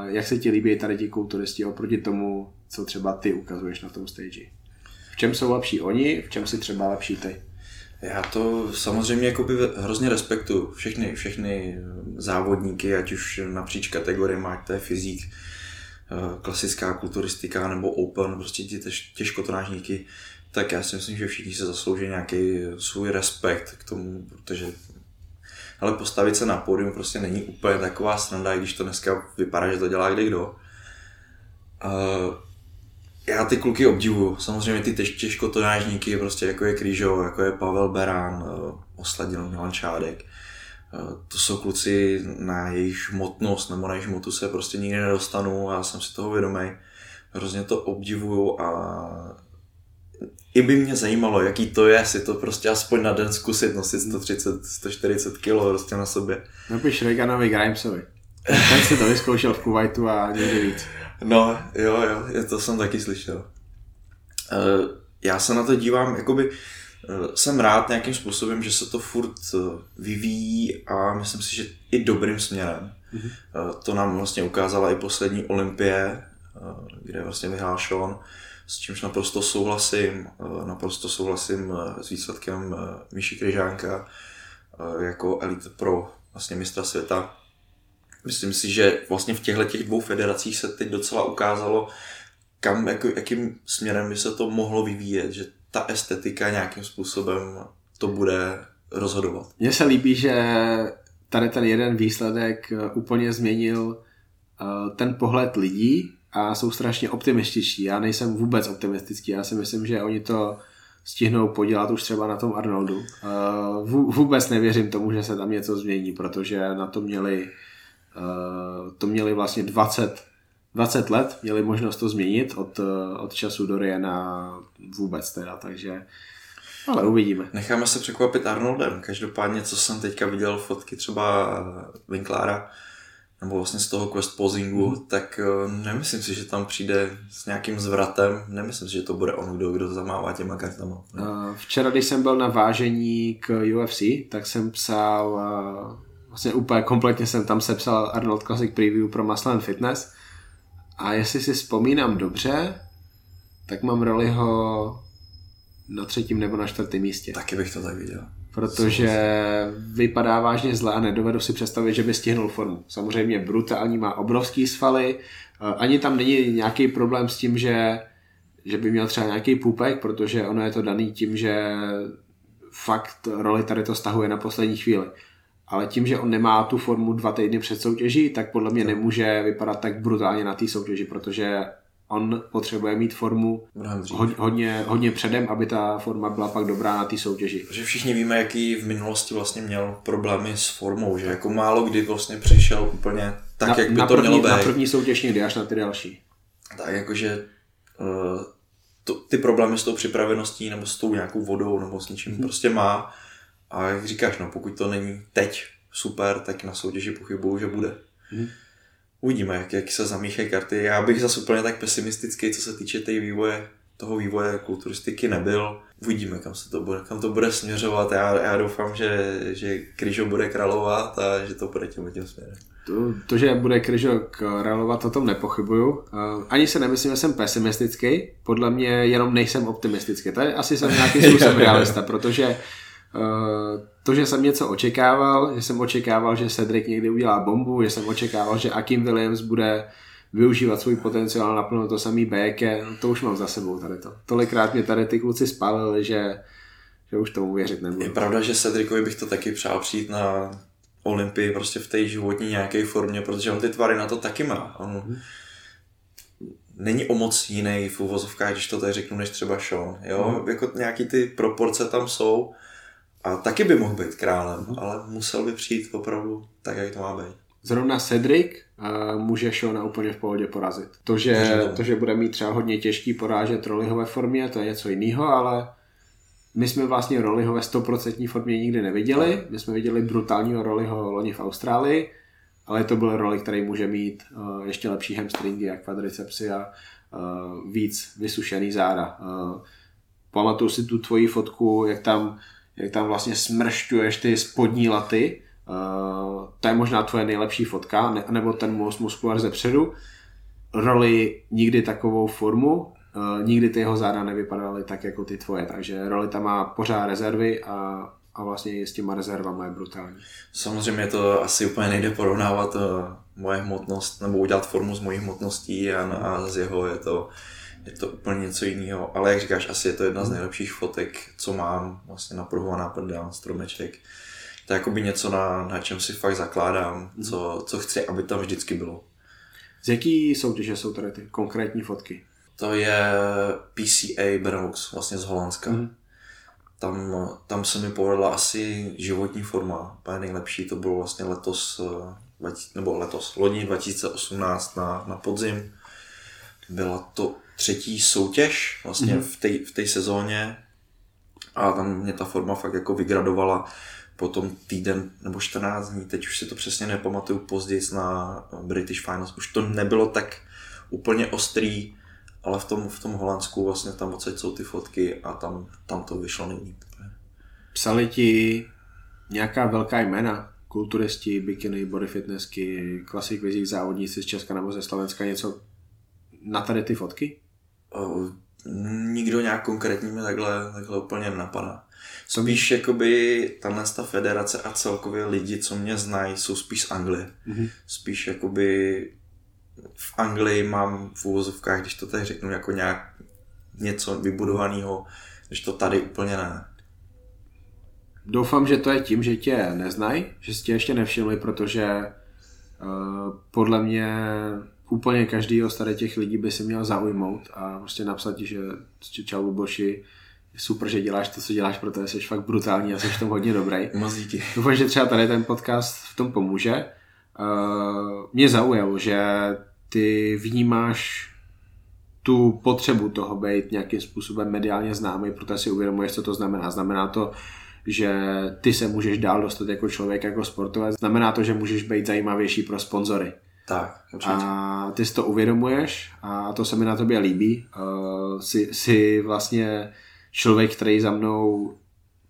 jak se ti líbí tady ti kulturisti oproti tomu, co třeba ty ukazuješ na tom stage? V čem jsou lepší oni, v čem si třeba lepší ty? Já to samozřejmě hrozně respektuju. Všechny, všechny závodníky, ať už napříč kategoriemi, ať to je fyzik, eh, klasická kulturistika nebo open, prostě ti těžkotonážníky, tak já si myslím, že všichni se zaslouží nějaký svůj respekt k tomu, protože ale postavit se na pódium prostě není úplně taková sranda, i když to dneska vypadá, že to dělá kde kdo. Uh, já ty kluky obdivuju. Samozřejmě ty těž, těžkotonážníky, prostě jako je Krížo, jako je Pavel Berán, uh, Osladil Milan Čádek. Uh, to jsou kluci, na jejich hmotnost nebo na jejich hmotu se prostě nikdy nedostanu a já jsem si toho vědomý. Hrozně to obdivuju a i by mě zajímalo, jaký to je, si to prostě aspoň na den zkusit nosit 130, 140 kg prostě na sobě. Napiš Reganovi Grimesovi. Ten si to vyzkoušel v Kuwaitu a někdy víc. No, jo, jo, to jsem taky slyšel. Uh, já se na to dívám, jakoby uh, jsem rád nějakým způsobem, že se to furt uh, vyvíjí a myslím si, že i dobrým směrem. Mm-hmm. To nám vlastně ukázala i poslední olympie, kde vlastně vyhrál Sean s čímž naprosto souhlasím, eh, naprosto souhlasím eh, s výsledkem eh, Míši Kryžánka jako elite pro vlastně mistra světa. Myslím si, že vlastně v těchto těch dvou federacích se teď docela ukázalo, kam, jako, jakým směrem by se to mohlo vyvíjet, že ta estetika nějakým způsobem to bude rozhodovat. Mně se líbí, že tady ten jeden výsledek úplně změnil ten pohled lidí a jsou strašně optimističtí. Já nejsem vůbec optimistický, já si myslím, že oni to stihnou podělat už třeba na tom Arnoldu. Vůbec nevěřím tomu, že se tam něco změní, protože na to měli to měli vlastně 20, 20 let, měli možnost to změnit od, od času Doriana vůbec teda, takže ale uvidíme. Necháme se překvapit Arnoldem. Každopádně, co jsem teďka viděl fotky třeba Winklára, nebo vlastně z toho quest posingu, mm. tak uh, nemyslím si, že tam přijde s nějakým zvratem, nemyslím si, že to bude on, kdo, kdo zamává těma kartama. Uh, včera, když jsem byl na vážení k UFC, tak jsem psal, uh, vlastně úplně kompletně jsem tam sepsal Arnold Classic Preview pro Muscle Fitness a jestli si vzpomínám dobře, tak mám roliho na třetím nebo na čtvrtém místě. Taky bych to tak viděl protože vypadá vážně zle a nedovedu si představit, že by stihnul formu. Samozřejmě brutální, má obrovský svaly, eh, ani tam není nějaký problém s tím, že, že by měl třeba nějaký půpek, protože ono je to daný tím, že fakt roli tady to stahuje na poslední chvíli. Ale tím, že on nemá tu formu dva týdny před soutěží, tak podle mě nemůže vypadat tak brutálně na té soutěži, protože on potřebuje mít formu hodně, hodně předem, aby ta forma byla pak dobrá na té soutěži. Že všichni víme, jaký v minulosti vlastně měl problémy s formou, že jako málo kdy vlastně přišel úplně tak, na, jak by na to první, mělo být. Na první soutěž někdy až na ty další. Tak jakože uh, to, ty problémy s tou připraveností nebo s tou nějakou vodou nebo s něčím hmm. prostě má. A jak říkáš, no pokud to není teď super, tak na soutěži pochybuju, že bude. Hmm uvidíme, jak, jak se zamíchají karty. Já bych zase úplně tak pesimistický, co se týče té vývoje, toho vývoje kulturistiky nebyl. Uvidíme, kam, se to bude, kam to bude směřovat. Já, já doufám, že, že Kryžo bude královat a že to bude tím, tím směrem. To, to, že bude Kryžo královat, o tom nepochybuju. Ani se nemyslím, že jsem pesimistický. Podle mě jenom nejsem optimistický. To je asi jsem nějaký (laughs) způsob realista, protože uh, to, že jsem něco očekával, že jsem očekával, že Cedric někdy udělá bombu, že jsem očekával, že Akim Williams bude využívat svůj potenciál naplno to samý Béke, no to už mám za sebou tady to. Tolikrát mě tady ty kluci spálili, že, že už tomu věřit nebudu. Je pravda, že Cedricovi bych to taky přál přijít na Olympii prostě v té životní nějaké formě, protože on ty tvary na to taky má. On hmm. není o moc jiný v uvozovkách, když to tady řeknu, než třeba Sean. Jo? Hmm. Jako nějaký ty proporce tam jsou a taky by mohl být králem, hmm. ale musel by přijít opravdu tak, jak to má být. Zrovna Cedric uh, může Shona úplně v pohodě porazit. To že, to, že bude mít třeba hodně těžký porážet Roliho ve formě, to je něco jiného, ale my jsme vlastně Roliho ve 100% formě nikdy neviděli. My jsme viděli brutálního Roliho loni v Austrálii, ale to byl roli, který může mít uh, ještě lepší hamstringy a quadricepsy a uh, víc vysušený záda. Uh, pamatuju si tu tvoji fotku, jak tam, jak tam vlastně smršťuješ ty spodní laty. Uh, to je možná tvoje nejlepší fotka, ne, nebo ten most muskulár ze předu. Roli nikdy takovou formu uh, nikdy ty jeho záda nevypadaly tak jako ty tvoje, takže Rolita má pořád rezervy a, a vlastně s těma rezervama je brutální. Samozřejmě to asi úplně nejde porovnávat uh, moje hmotnost, nebo udělat formu z mojí hmotností a, a z jeho je to, je to úplně něco jiného. Ale jak říkáš, asi je to jedna z hmm. nejlepších fotek, co mám, vlastně napruhovaná prdel, stromeček. To je jakoby něco, na, na čem si fakt zakládám, hmm. co, co chci, aby tam vždycky bylo. Z jaký soutěže jsou tady ty konkrétní fotky? To je PCA Benelux, vlastně z Holandska. Mm. Tam, tam se mi povedla asi životní forma. Úplně nejlepší to bylo vlastně letos, eh, nebo letos, loni 2018 na, na podzim. Byla to třetí soutěž vlastně mm. v té v sezóně a tam mě ta forma fakt jako vygradovala potom týden nebo 14 dní, teď už si to přesně nepamatuju, později na British Finals, už to nebylo tak úplně ostrý, ale v tom, v tom Holandsku vlastně tam odsaď jsou ty fotky a tam, tam to vyšlo nejlíp. Psali ti nějaká velká jména, kulturisti, bikiny, body fitnessky, klasik vizích závodníci z Česka nebo ze Slovenska, něco na tady ty fotky? Uh, nikdo nějak konkrétní mi takhle, takhle úplně napadá. Spíš jakoby tahle ta federace a celkově lidi, co mě znají, jsou spíš z Anglie. Mm-hmm. Spíš jakoby v Anglii mám v úvozovkách, když to tady řeknu, jako nějak něco vybudovaného, když to tady úplně ne. Doufám, že to je tím, že tě neznají, že si tě ještě nevšimli, protože uh, podle mě úplně každý z tady těch lidí by si měl zaujmout a prostě napsat ti, že čau Luboši, super, že děláš to, co děláš, protože jsi fakt brutální a jsi v tom hodně dobrý. (laughs) Moc díky. Doufám, že třeba tady ten podcast v tom pomůže. Uh, mě zaujalo, že ty vnímáš tu potřebu toho být nějakým způsobem mediálně známý, protože si uvědomuješ, co to znamená. Znamená to, že ty se můžeš dál dostat jako člověk, jako sportovec. Znamená to, že můžeš být zajímavější pro sponzory. Tak, určitě. A ty si to uvědomuješ a to se mi na tobě líbí. Uh, jsi, jsi vlastně člověk, který za mnou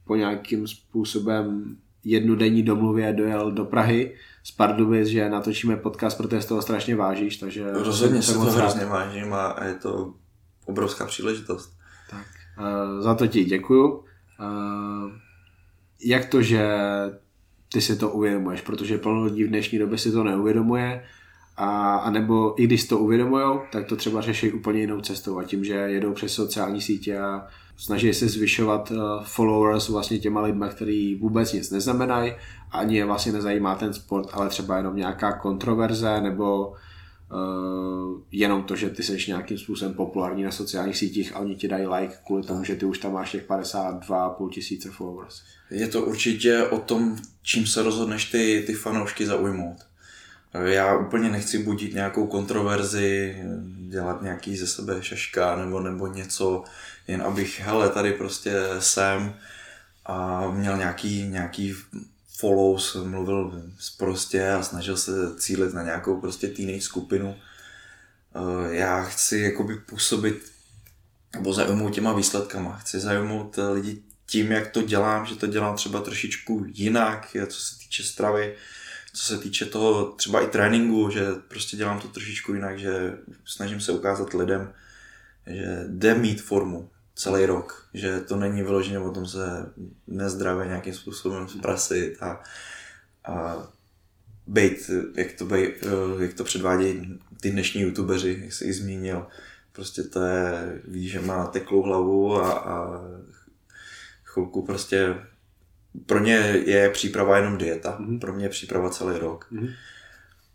po nějakým způsobem jednu denní domluvě dojel do Prahy z Pardubic, že natočíme podcast, protože z toho strašně vážíš, takže... Rozhodně se to hrozně vážím a je to obrovská příležitost. Tak, uh, za to ti děkuju. Uh, jak to, že ty si to uvědomuješ, protože plno lidí v dnešní době si to neuvědomuje a, a nebo i když to uvědomujou, tak to třeba řeší úplně jinou cestou a tím, že jedou přes sociální sítě a snaží se zvyšovat uh, followers vlastně těma lidma, který vůbec nic neznamenají, ani je vlastně nezajímá ten sport, ale třeba jenom nějaká kontroverze nebo uh, jenom to, že ty jsi nějakým způsobem populární na sociálních sítích a oni ti dají like kvůli tomu, že ty už tam máš těch 52,5 tisíce followers. Je to určitě o tom, čím se rozhodneš ty, ty fanoušky zaujmout. Já úplně nechci budit nějakou kontroverzi, dělat nějaký ze sebe šaška nebo, nebo něco, jen abych, hele, tady prostě jsem a měl nějaký, nějaký follows, mluvil prostě a snažil se cílit na nějakou prostě teenage skupinu. Eh, já chci jakoby působit nebo zajmout těma výsledkama. Chci zajmout lidi tím, jak to dělám, že to dělám třeba trošičku jinak, co se týče stravy, co se týče toho třeba i tréninku, že prostě dělám to trošičku jinak, že snažím se ukázat lidem, že jde mít formu. celý rok, že to není vyloženě o tom se nezdravě nějakým způsobem zprasit a, a být, jak to, bej, jak to předvádějí ty dnešní youtubeři, jak jsi jich zmínil. Prostě to je, víš, že má teklou hlavu a, a chvilku prostě pro ně je příprava jenom dieta, mm-hmm. pro mě je příprava celý rok. Mm-hmm.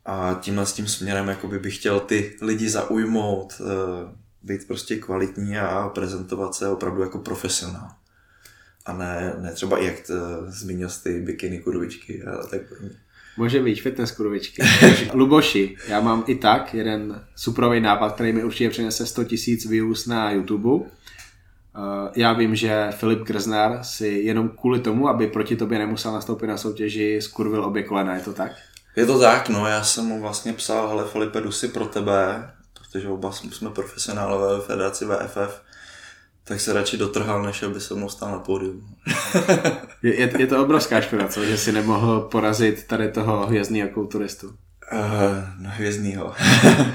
A tímhle s tím směrem jakoby bych chtěl ty lidi zaujmout, eh, být prostě kvalitní a prezentovat se opravdu jako profesionál. A ne, ne třeba jak to, zmínil ty bikiny kurvičky a tak podobně. Může být fitness kurvičky. (laughs) Luboši, já mám i tak jeden suprový nápad, který mi určitě přinese 100 000 views na YouTube. Eh, já vím, že Filip Grznar si jenom kvůli tomu, aby proti tobě nemusel nastoupit na soutěži, skurvil obě kolena, je to tak? Je to tak, no, já jsem mu vlastně psal, hele Filipe, jdu si pro tebe, protože oba jsme profesionálové ve federaci VFF, tak se radši dotrhal, než aby se mnou stál na pódium. (laughs) je, je, je to obrovská škoda, co? že si nemohl porazit tady toho hvězdného kulturistu. Uh, no hvězdného.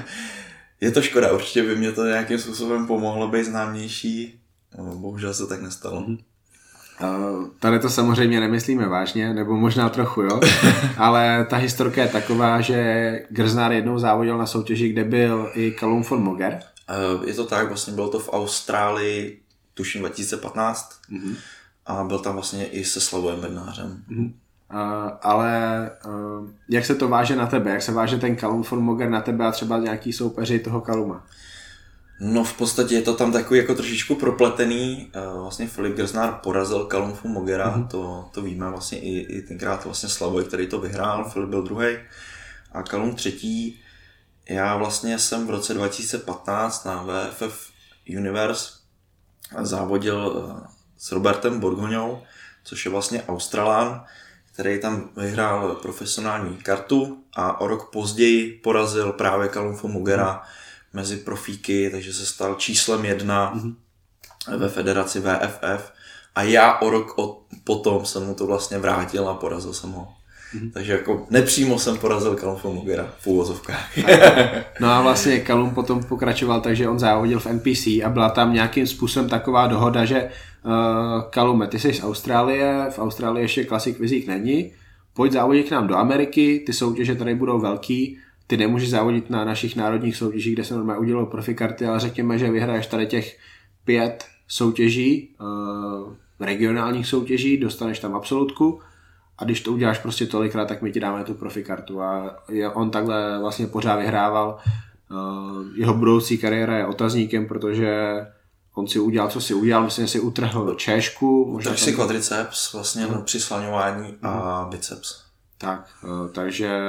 (laughs) je to škoda, určitě by mě to nějakým způsobem pomohlo být známější, bohužel se tak nestalo. Mm-hmm. Uh, tady to samozřejmě nemyslíme vážně, nebo možná trochu, jo, (laughs) ale ta historka je taková, že Grznár jednou závodil na soutěži, kde byl i Callum von Moger. Uh, je to tak, vlastně bylo to v Austrálii, tuším 2015, mm-hmm. a byl tam vlastně i se Slavojem Bednářem. Mm-hmm. Uh, ale uh, jak se to váže na tebe? Jak se váže ten Callum von Moger na tebe a třeba nějaký soupeři toho Kaluma? No v podstatě je to tam takový jako trošičku propletený. Eh, vlastně Filip Grznár porazil Kalumfu Mogera, mm-hmm. to, to víme vlastně i, i tenkrát vlastně Slavoj, který to vyhrál, Filip byl druhý a Kalum třetí. Já vlastně jsem v roce 2015 na VFF Universe závodil eh, s Robertem Borgoňou, což je vlastně Australán, který tam vyhrál profesionální kartu a o rok později porazil právě Kalumfu Mogera mm-hmm mezi profíky, takže se stal číslem jedna mm-hmm. ve federaci VFF a já o rok od, potom jsem mu to vlastně vrátil a porazil jsem ho. Mm-hmm. Takže jako nepřímo jsem porazil Kalum Fogera v úvozovkách. no a vlastně Kalum potom pokračoval, takže on závodil v NPC a byla tam nějakým způsobem taková dohoda, že uh, Kalume, ty jsi z Austrálie, v Austrálii ještě klasik vizík není, pojď závodit k nám do Ameriky, ty soutěže tady budou velký, ty nemůžeš závodit na našich národních soutěžích, kde se normálně udělalo profikarty, ale řekněme, že vyhraješ tady těch pět soutěží, uh, regionálních soutěží, dostaneš tam absolutku a když to uděláš prostě tolikrát, tak my ti dáme tu profikartu a on takhle vlastně pořád vyhrával. Uh, jeho budoucí kariéra je otazníkem, protože on si udělal, co si udělal, myslím, že si utrhl češku. Možná si kvadriceps vlastně hmm. při slaňování a biceps. Tak, eh, takže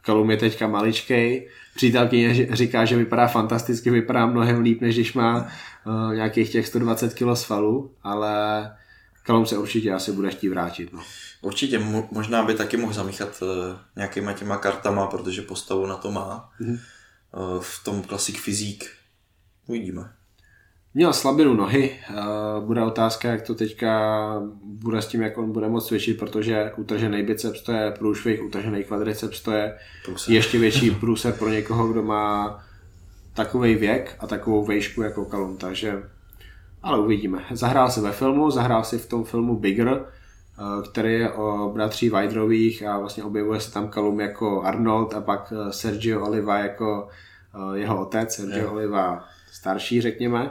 Kalum je teďka maličkej. Přítelkyně říká, že vypadá fantasticky, vypadá mnohem líp, než když má uh, nějakých těch 120 kg svalů, ale Kalum se určitě asi bude chtít vrátit. No. Určitě, možná by taky mohl zamíchat uh, nějakýma těma kartama, protože postavu na to má. Mm-hmm. V tom klasik fyzík. Uvidíme. Měl slabinu nohy, bude otázka, jak to teďka bude s tím, jak on bude moc cvičit, protože utržený biceps to je průšvih, utržený kvadriceps to je průser. ještě větší průser pro někoho, kdo má takový věk a takovou vejšku jako Kalum, takže ale uvidíme. Zahrál se ve filmu, zahrál si v tom filmu Bigger, který je o bratří Weidrových a vlastně objevuje se tam Kalum jako Arnold a pak Sergio Oliva jako jeho otec, Sergio yeah. Oliva starší, řekněme.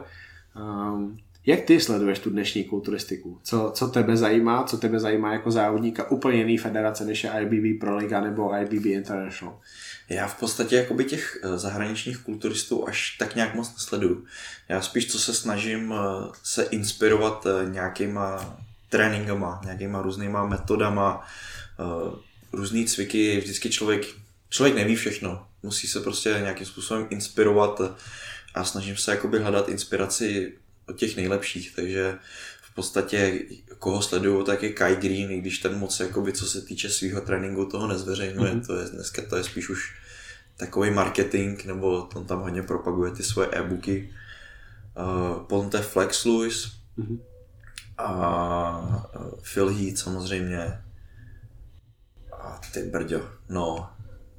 Um, jak ty sleduješ tu dnešní kulturistiku? Co, co tebe zajímá? Co tebe zajímá jako závodníka úplně jiný federace, než je IBB Pro Liga nebo IBB International? Já v podstatě jakoby těch eh, zahraničních kulturistů až tak nějak moc nesleduju. Já spíš co se snažím eh, se inspirovat eh, nějakýma tréninkama, nějakýma různýma metodama, různý cviky, vždycky člověk, člověk neví všechno. Musí se prostě nějakým způsobem inspirovat a snažím se jakoby hledat inspiraci od těch nejlepších, takže v podstatě koho sleduju, tak je Kai Green, i když ten moc, jakoby, co se týče svého tréninku, toho nezveřejňuje, mm-hmm. to je dneska to je spíš už takový marketing, nebo on tam hodně propaguje ty svoje e-booky. Uh, Ponte Flex Lewis mm-hmm. a uh, Phil Heath samozřejmě. A ty brďo, no,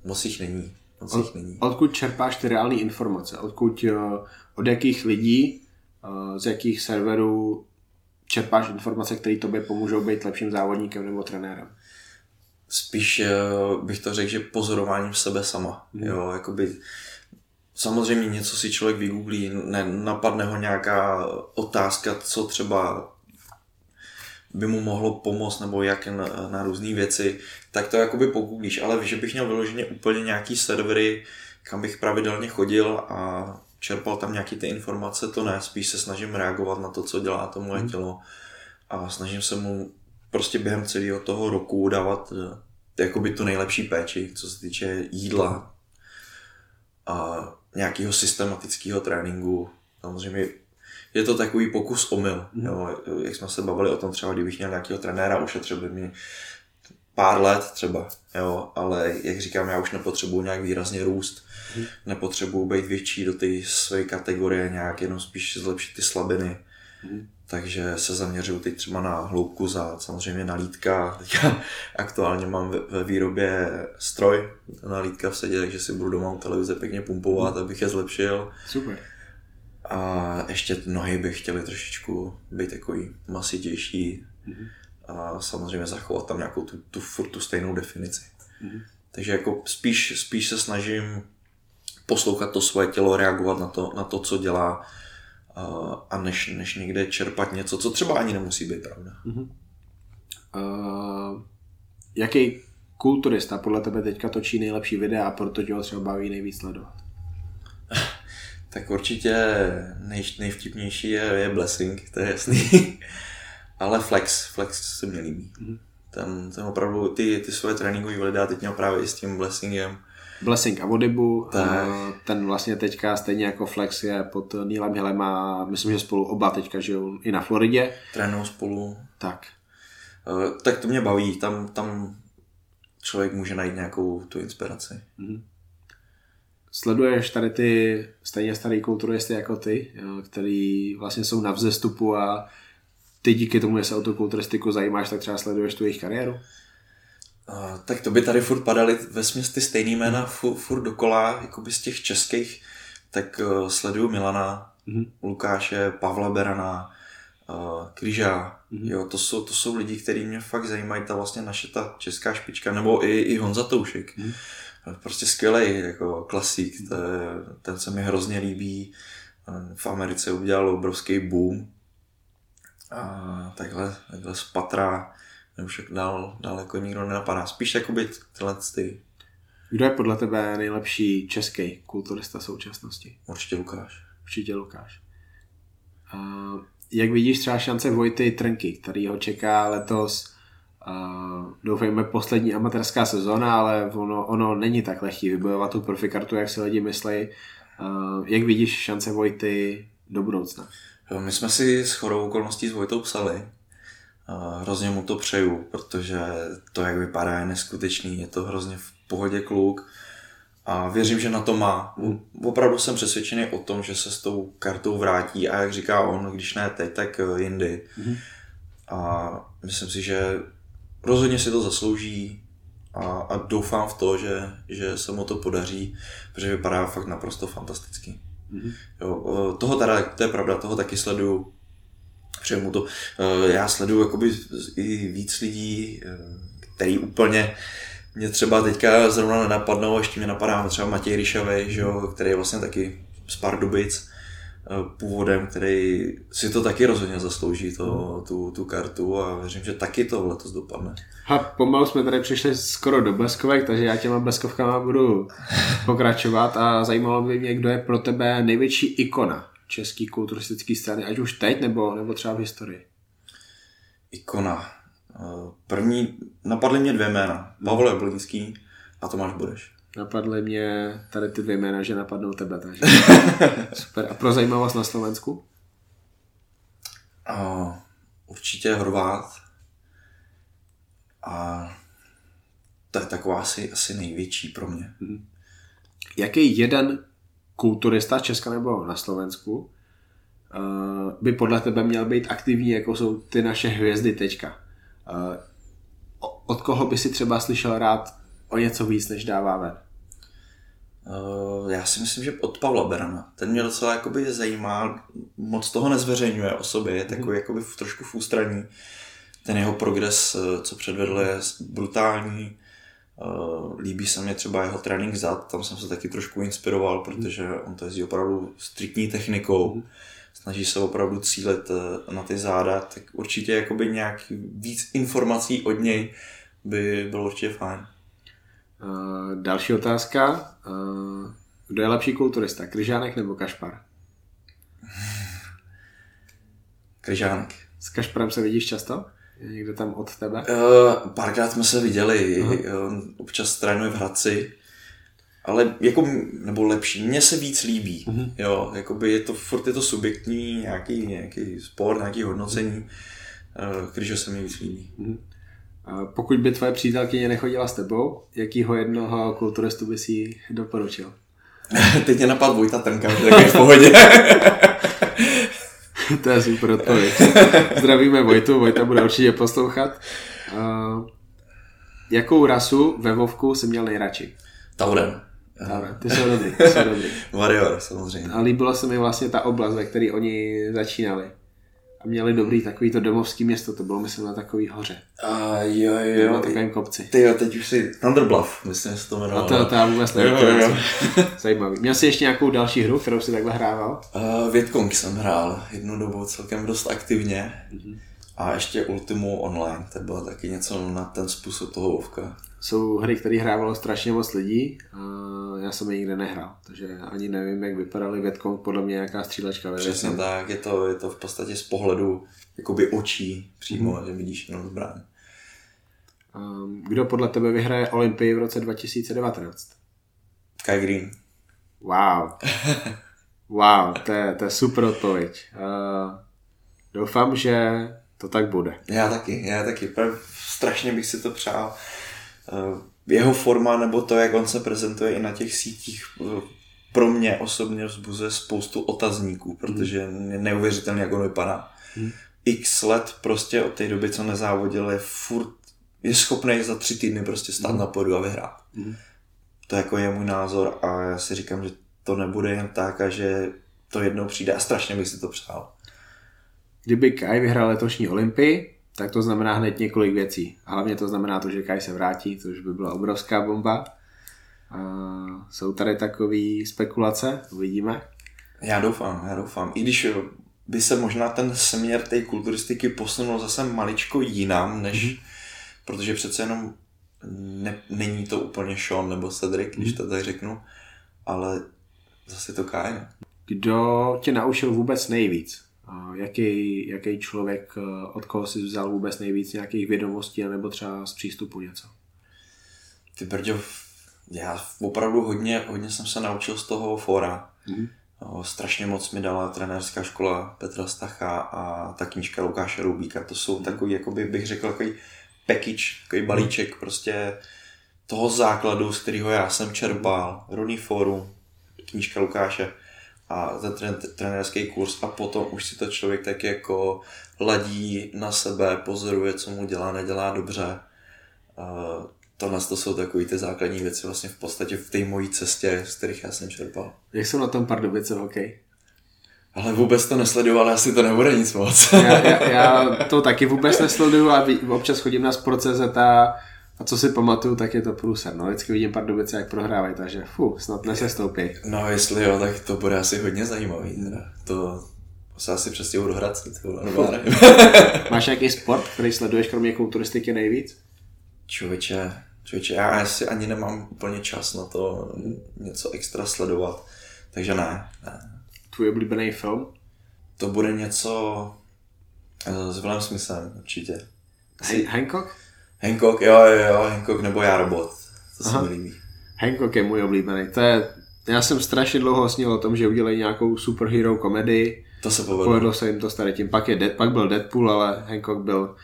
moc jich není. Moc od, jich není. Odkud čerpáš ty reální informace? Odkud, uh, od jakých lidí uh, z jakých serverů čerpáš informace, které tobě pomůžou být lepším závodníkem nebo trenérem? Spíš uh, bych to řekl, že pozorováním sebe sama. Mm. Jo, jakoby Samozřejmě něco si člověk vygooglí, ne, napadne ho nějaká otázka, co třeba by mu mohlo pomoct nebo jak na, na různé věci, tak to jakoby pogooglíš, ale že bych měl vyloženě úplně nějaký servery, kam bych pravidelně chodil a čerpal tam nějaký ty informace, to ne, spíš se snažím reagovat na to, co dělá to moje hmm. tělo a snažím se mu prostě během celého toho roku dávat eh, jakoby tu nejlepší péči, co se týče jídla a nějakého systematického tréninku. Samozřejmě je to takový pokus omyl. Mm. Jo, jak jsme se bavili o tom třeba, kdybych měl nějakého trenéra, ušetřil by mi pár let třeba, jo, ale jak říkám, já už nepotřebuji nějak výrazně růst, mm. nepotřebuji být větší do té své kategorie, nějak jenom spíš zlepšit ty slabiny. Mm. Takže se zaměřuju teď třeba na hloubku za samozřejmě na lítka. Teďka (laughs) aktuálně mám ve, ve výrobě stroj na lítka v sedě, takže si budu doma u televize pěkně pumpovat, mm. abych je zlepšil. Super. A ještě nohy bych chtěli trošičku být takový masitější mm-hmm. a samozřejmě zachovat tam nějakou tu, tu furt tu stejnou definici. Mm-hmm. Takže jako spíš, spíš se snažím poslouchat to svoje tělo, reagovat na to, na to co dělá a než, než někde čerpat něco, co třeba ani nemusí být pravda. Mm-hmm. Uh, jaký kulturista podle tebe teďka točí nejlepší videa a proto tě ho třeba baví nejvíc sledovat? Tak určitě nej, nejvtipnější je, je Blessing, to je jasný. (laughs) Ale Flex, Flex se mi líbí. Mm-hmm. Ten, ten opravdu, ty, ty svoje tréninkové videa teď měl právě i s tím Blessingem. Blessing a Vodibu, tak. ten vlastně teďka stejně jako Flex je pod Neilem Hillem a myslím, že spolu oba teďka žijou i na Floridě. Trénují spolu. Tak. Uh, tak to mě baví, tam, tam člověk může najít nějakou tu inspiraci. Mm-hmm sleduješ tady ty stejně starý kulturisty jako ty, jo, který vlastně jsou na vzestupu a ty díky tomu, že se o tu kulturistiku zajímáš, tak třeba sleduješ tu jejich kariéru? Uh, tak to by tady furt padaly ve směs ty stejný jména furt, furt dokola, jako by z těch českých, tak uh, sleduju Milana, mm-hmm. Lukáše, Pavla Berana, uh, Kryža, mm-hmm. jo, to jsou, to jsou lidi, kteří mě fakt zajímají, ta vlastně naše ta česká špička, nebo i, i Honza Toušek. Mm-hmm prostě skvělý jako klasík, to je, ten se mi hrozně líbí. V Americe udělal obrovský boom. A takhle, takhle z patra už dál, jako nikdo nenapadá. Spíš jako být tyhle ty. Kdo je podle tebe nejlepší český kulturista současnosti? Určitě Lukáš. Určitě Lukáš. A jak vidíš třeba šance Vojty Trnky, který ho čeká letos Uh, doufejme poslední amatérská sezóna, ale ono, ono není tak lehký vybojovat tu profikartu, jak si lidi myslí. Uh, jak vidíš šance Vojty do budoucna? My jsme si s chorou okolností s Vojtou psali. Uh, hrozně mu to přeju, protože to, jak vypadá, je neskutečný. Je to hrozně v pohodě kluk a věřím, že na to má. Opravdu jsem přesvědčený o tom, že se s tou kartou vrátí a jak říká on, když ne teď, tak jindy. Mm-hmm. A myslím si, že rozhodně si to zaslouží a, a doufám v to, že, že se mu to podaří, protože vypadá fakt naprosto fantasticky. Mm-hmm. Jo, toho teda, to je pravda, toho taky sleduju. Přeju mu to. Já sleduju jakoby i víc lidí, e, který úplně mě třeba teďka zrovna nenapadnou, ještě mě napadá třeba Matěj Ryšavej, že jo, který je vlastně taky z Pardubic původem, který si to taky rozhodně zaslouží, to, tu, tu kartu a věřím, že taky to letos dopadne. A pomalu jsme tady přišli skoro do bleskovek, takže já těma bleskovkama budu (laughs) pokračovat a zajímalo by mě, kdo je pro tebe největší ikona český kulturistický strany, ať už teď nebo, nebo třeba v historii. Ikona. Eh, první, napadly mě dvě jména. Pavel Jablonský a Tomáš Budeš. Napadly mě tady ty dvě jména, že napadnou tebe, takže (laughs) super. A pro zajímavost na Slovensku? Uh, určitě Horvát. A to je taková asi, asi největší pro mě. Hmm. Jaký jeden kulturista Česka nebo na Slovensku uh, by podle tebe měl být aktivní, jako jsou ty naše hvězdy teďka? Uh, od koho by si třeba slyšel rád o něco víc, než dává ven? Uh, já si myslím, že od Pavla Berana. Ten mě docela jakoby zajímá, moc toho nezveřejňuje o sobě, je takový mm. jakoby trošku v ústraní. Ten jeho progres, eh, co předvedl, je brutální. Uh, líbí se mě třeba jeho trénink zad, tam jsem se taky trošku inspiroval, protože on to jezdí opravdu striktní technikou. Mm snaží se opravdu cílit na ty záda, tak určitě jakoby nějak víc informací od něj by bylo určitě fajn. Uh, další otázka. Uh, kdo je lepší kulturista, Kryžánek nebo Kašpar? Kryžánek. S Kašparem se vidíš často? Je někde tam od tebe? Uh, párkrát jsme se viděli, uh-huh. občas trénuje v Hradci, ale jako, nebo lepší, mně se víc líbí, uh-huh. jo, jakoby je to, furt je to subjektní, nějaký, nějaký sport, nějaký hodnocení, uh, když se mi víc líbí. Uh-huh. Pokud by tvoje přítelkyně nechodila s tebou, jakýho jednoho kulturistu by si doporučil? (laughs) Teď mě napadl Vojta Trnka, tak v pohodě. (laughs) to je super odpověď. (laughs) Zdravíme Vojtu, Vojta bude určitě poslouchat. Uh, jakou rasu ve Vovku jsi měl nejradši? Tauren. Tauren, ty jsou dobrý, ty jsou dobrý. Warrior, samozřejmě. A líbila se mi vlastně ta oblast, ve které oni začínali a měli dobrý takový to domovský město, to bylo myslím na takový hoře. A jo, jo. Na takovém kopci. Ty jo, teď už si Thunderbluff, myslím, že se to jmenovalo. A to, to já vůbec nevím. Zajímavý. Měl jsi ještě nějakou další hru, kterou jsi takhle hrával? Uh, Větkong jsem hrál jednu dobu celkem dost aktivně. Mm-hmm. A ještě Ultimu online, to bylo taky něco na ten způsob toho Vovka jsou hry, které hrávalo strašně moc lidí a já jsem je nikde nehrál, takže ani nevím, jak vypadaly Vietcong, podle mě nějaká střílečka. Ve Přesně většinou. tak, je to, je to v podstatě z pohledu jakoby očí přímo, mm. že vidíš jenom zbraň. Kdo podle tebe vyhraje Olympii v roce 2019? Kai Green. Wow. (laughs) wow, to je, to je super odpověď. Uh, doufám, že to tak bude. Já taky, já taky. Strašně bych si to přál. Eh, jeho forma nebo to, jak on se prezentuje i na těch sítích, eh, pro mě osobně vzbuzuje spoustu otazníků, protože je neuvěřitelný, jak on vypadá. Hmm. X let prostě od té doby, co nezávodil, je furt je schopný za tři týdny prostě stát hmm. na podu a vyhrát. Hmm. To jako je můj názor a já si říkám, že to nebude jen tak a že to jednou přijde a strašně bych si to přál. Kdyby Kai vyhrál letošní Olympii, tak to znamená hned několik věcí. Hlavně to znamená to, že Kai se vrátí, což by byla obrovská bomba. A jsou tady takové spekulace, uvidíme. Já doufám, já doufám. I když by se možná ten směr té kulturistiky posunul zase maličko jinam, než, mm-hmm. protože přece jenom ne, není to úplně Sean nebo Cedric, mm-hmm. když mhm. to tak řeknu, ale zase to Kai. Kdo tě naučil vůbec nejvíc? Jaký, jaký člověk, eh, od koho si vzal vůbec nejvíc nějakých vědomostí, nebo třeba z přístupu něco? Ty Brďo, já opravdu hodně, hodně jsem se naučil z toho fora. Mm-hmm. strašně moc mi dala trenérská škola Petra Stacha a ta knížka Lukáše Rubíka. To jsou mm-hmm. takový, jakoby bych řekl, takový package, takový mhm. balíček mm-hmm. prostě toho základu, z kterého já jsem čerpal. Rodný fórum, knížka Lukáše a ten trenérský kurz a potom už si to člověk tak jako ladí na sebe, pozoruje, co mu dělá, nedělá dobře. Tohle to jsou takové ty základní věci vlastně v podstatě v té mojí cestě, z kterých já jsem čerpal. Jak jsou na tom Pardubice v hokeji? Ale vůbec to nesledoval, asi to nebude nic moc. já, já, já, to taky vůbec nesleduju a občas chodím na Sport.cz a a co si pamatuju, tak je to průser. No, vždycky vidím Pardubice, jak prohrávají, takže fu, snad nesestoupí. No, jestli jo, tak to bude asi hodně zajímavý. Teda. To se asi přestěhuji do Hradce, nebo (laughs) Máš nějaký sport, který sleduješ kromě kulturistiky nejvíc? Člověče, člověče, já asi ani nemám úplně čas na to něco extra sledovat, takže ne. ne. Tvůj oblíbený film? To bude něco eh, s Willem Smithem, určitě. Hancock? Hancock, jo, jo, jo, Hancock nebo já robot. To Aha. se mi líbí. Hancock je můj oblíbený. To je, já jsem strašně dlouho snil o tom, že udělají nějakou superhero komedii. To se povedlo. Povedlo se jim to staré tím. Pak, je, pak byl Deadpool, ale Hancock byl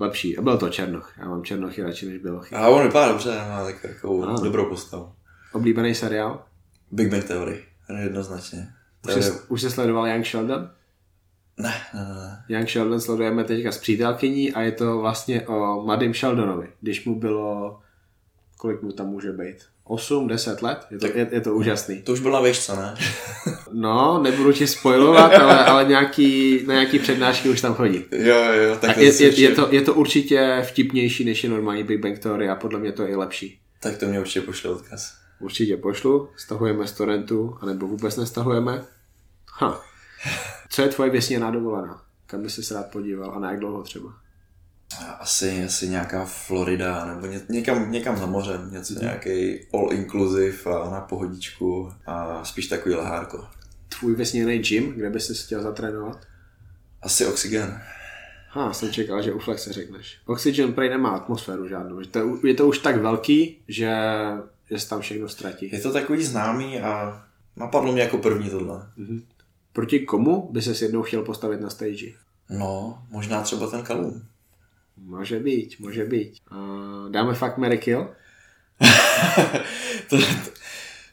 lepší. A byl to Černoch. Já mám Černochy radši než Bělochy. A on vypadá dobře, má tak takovou ano. dobrou postavu. Oblíbený seriál? Big Bang Theory, jednoznačně. Už, jsi, už jsi sledoval Young Sheldon? Ne, ne, ne. Young Sheldon sledujeme teďka s přítelkyní a je to vlastně o mladým Sheldonovi, když mu bylo, kolik mu tam může být? 8, 10 let, je to, je, je to úžasný. To už byla výšce, ne? (laughs) No, nebudu ti spojovat, (laughs) ale, ale nějaký, na nějaký přednášky už tam chodí. Jo, jo, tak A je, je, je, to, je to určitě vtipnější než je normální Big Bang Theory a podle mě to je i lepší. Tak to mě určitě pošle odkaz. Určitě pošlu, stahujeme z torrentu, anebo vůbec nestahujeme. Ha. Co je tvoje vysněná dovolená? Kam by se rád podíval a na jak dlouho třeba? Asi, asi nějaká Florida, nebo ně, někam, někam za mořem, něco nějaký all inclusive a na pohodičku a spíš takový lehárko. Tvůj vysněný gym, kde bys si chtěl zatrénovat? Asi oxygen. Ha, jsem čekal, že u Flexe řekneš. Oxygen prej nemá atmosféru žádnou. že To je, je to už tak velký, že, že se tam všechno ztratí. Je to takový známý a napadlo mě jako první tohle. Proti komu by se jednou chtěl postavit na stage? No, možná třeba ten Kalum. Může být, může být. Uh, dáme fakt Mary Kill? (laughs) to, to,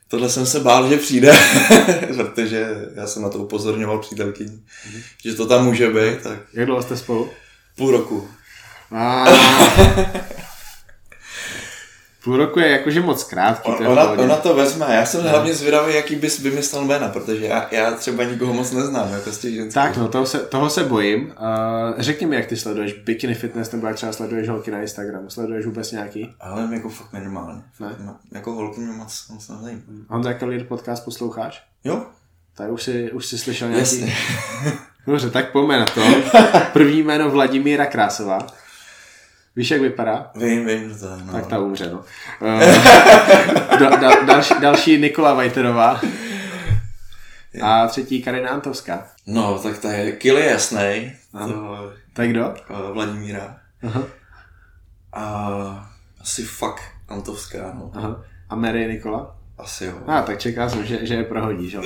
tohle jsem se bál, že přijde, (laughs) protože já jsem na to upozorňoval přítelkyni, mm-hmm. že to tam může být, tak Jak dlouho jste spolu? půl roku. A... (laughs) Půl roku je jakože moc krátký. v Ona, ona to vezme, já jsem hlavně zvědavý, jaký bys vymyslel jména, protože já, já třeba nikoho moc neznám, jako z těch ženských. Tak, no, toho se, toho se bojím. Uh, řekni mi, jak ty sleduješ bikini fitness, nebo jak třeba sleduješ holky na Instagramu. Sleduješ vůbec nějaký? Ale jako fakt minimálně. Ne? No, jako holky mě moc, moc nezajímá. Honza Kalir podcast posloucháš? Jo? Tak už si, už si slyšel nějaký... Jasně. Dobře, tak pojďme na to. (laughs) První jméno Vladimíra Krásová. Víš, jak vypadá? Vím, vím, to no. Tak ta umře, no. Uh, (laughs) da, da, další, další Nikola Vajterová. A třetí Karina Antovská. No, tak to je, kill je jasnej, to Tak kdo? uh, Vladimíra. Aha. A asi fakt Antovská, no. Aha. A Mary Nikola? Asi jo. A tak čekal jsem, že, že je prohodíš. (laughs)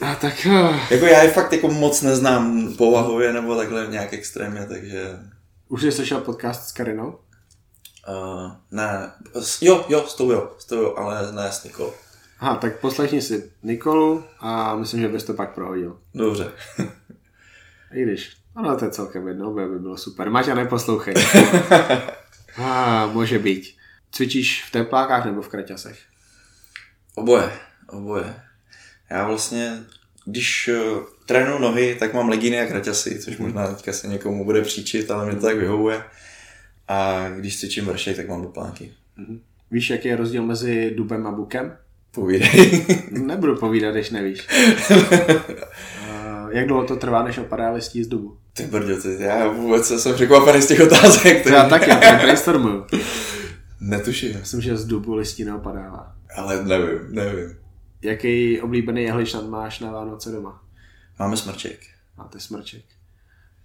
A tak... uh, Jako já je fakt jako moc neznám povahově nebo takhle nějak extrémně, takže... Už jsi slyšel podcast s Karinou? Uh, ne, s- jo, jo, s tou jo, s tou jo, ale ne s Nikolou. Aha, tak poslechni si Nikolu a myslím, že bys to pak prohodil. Dobře. (laughs) I když, ano, to je celkem jedno, by, by bylo super. Maťa, neposlouchej. (laughs) A může být. Cvičíš v teplákách nebo v kraťasech? Oboje, oboje. Já vlastně, když trénuju nohy, tak mám legíny a kraťasy, což možná teďka se někomu bude příčit, ale mě to tak vyhovuje. A když cvičím vršek, tak mám dopánky. Víš, jaký je rozdíl mezi dubem a bukem? Povídej. (laughs) Nebudu povídat, když nevíš. (laughs) Jak dlouho to trvá, než opadá listí z dubu? Ty brďo, ty, já vůbec jsem překvapený z těch otázek. To já taky, já tady brainstormuju. (laughs) Netuším, Myslím, že z dubu listí neopadává. ale nevím, nevím. Jaký oblíbený jehličnat máš na Vánoce doma? Máme smrček. Máte smrček.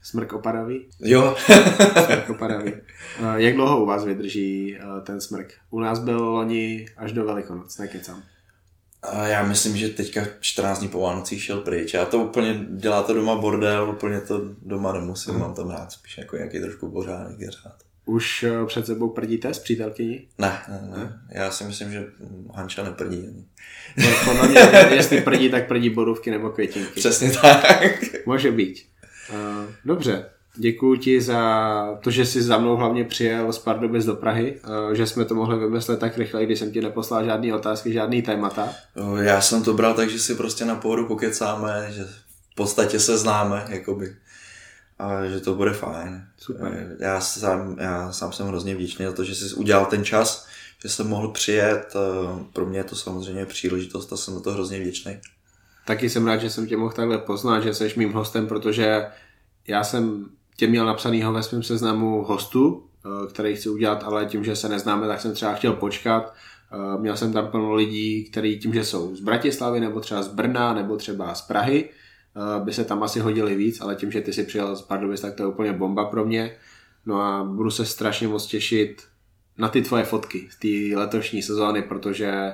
Smrk opadavý? Jo. (laughs) Smrk opadavý. A Jak dlouho u vás vydrží eh, ten smrk? U nás byl loni až do Velikonoc, nekecám. A já myslím, že teďka 14 dní po Vánocích šel pryč. Já to úplně, dělá to doma bordel, úplně to doma nemusím, mám tam rád spíš jako nějaký trošku pořádek řád. Už eh, před sebou prdíte s přítelkyní? Ne, ne, ne. Já si myslím, že Hanča neprdí ani. Podle mě, (laughs) jestli prdí, tak prdí bodovky nebo květinky. Přesně tak. Může být. Uh, dobře. Děkuji ti za to, že jsi za mnou hlavně přijel z Pardubic do Prahy, uh, že jsme to mohli vymyslet tak rychle, když jsem ti neposlal žádný otázky, žádný témata. Já jsem to bral tak, že si prostě na pohodu pokecáme, že v podstatě se známe, jakoby. A že to bude fajn. Super. Já sám, já sám jsem hrozně vděčný za to, že jsi udělal ten čas, že jsem mohl přijet. Eh, Pro mě je to samozřejmě příležitost a jsem za to hrozně vděčný. Taky jsem rád, že jsem tě mohl takhle poznat, že jsi mým hostem, protože já jsem tě měl napsanýho ve svém seznamu hostů, eh, který chci udělat, ale tím, že se neznáme, tak jsem třeba chtěl počkat. Eh, Měl jsem tam plno lidí, kteří tím, že jsou z Bratislavy, nebo třeba z Brna, nebo třeba z Prahy, eh, by se tam asi hodili víc, ale tím, že ty si přijel z Pardubic, tak to je úplně bomba pro mě. No a budu se strašně moc těšit na ty tvoje fotky z té letošní sezóny, protože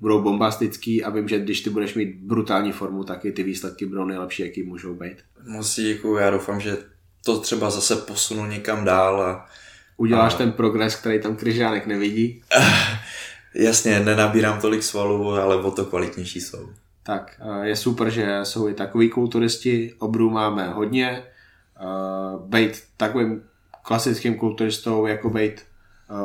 budou bombastický a vím, že když ty budeš mít brutální formu, tak i ty výsledky budou nejlepší, jaký můžou být. Moc ti děkuju, já doufám, že to třeba zase posunu někam dál a Uděláš ten progres, který tam Kryžánek nevidí, (laughs) jasně, nenabírám tolik svalů, ale o to kvalitnější jsou. Tak eh, je super, že jsou i takový kulturisti, obrů máme hodně, Eh, Bejt takovým klasickým kulturistou, jako bejt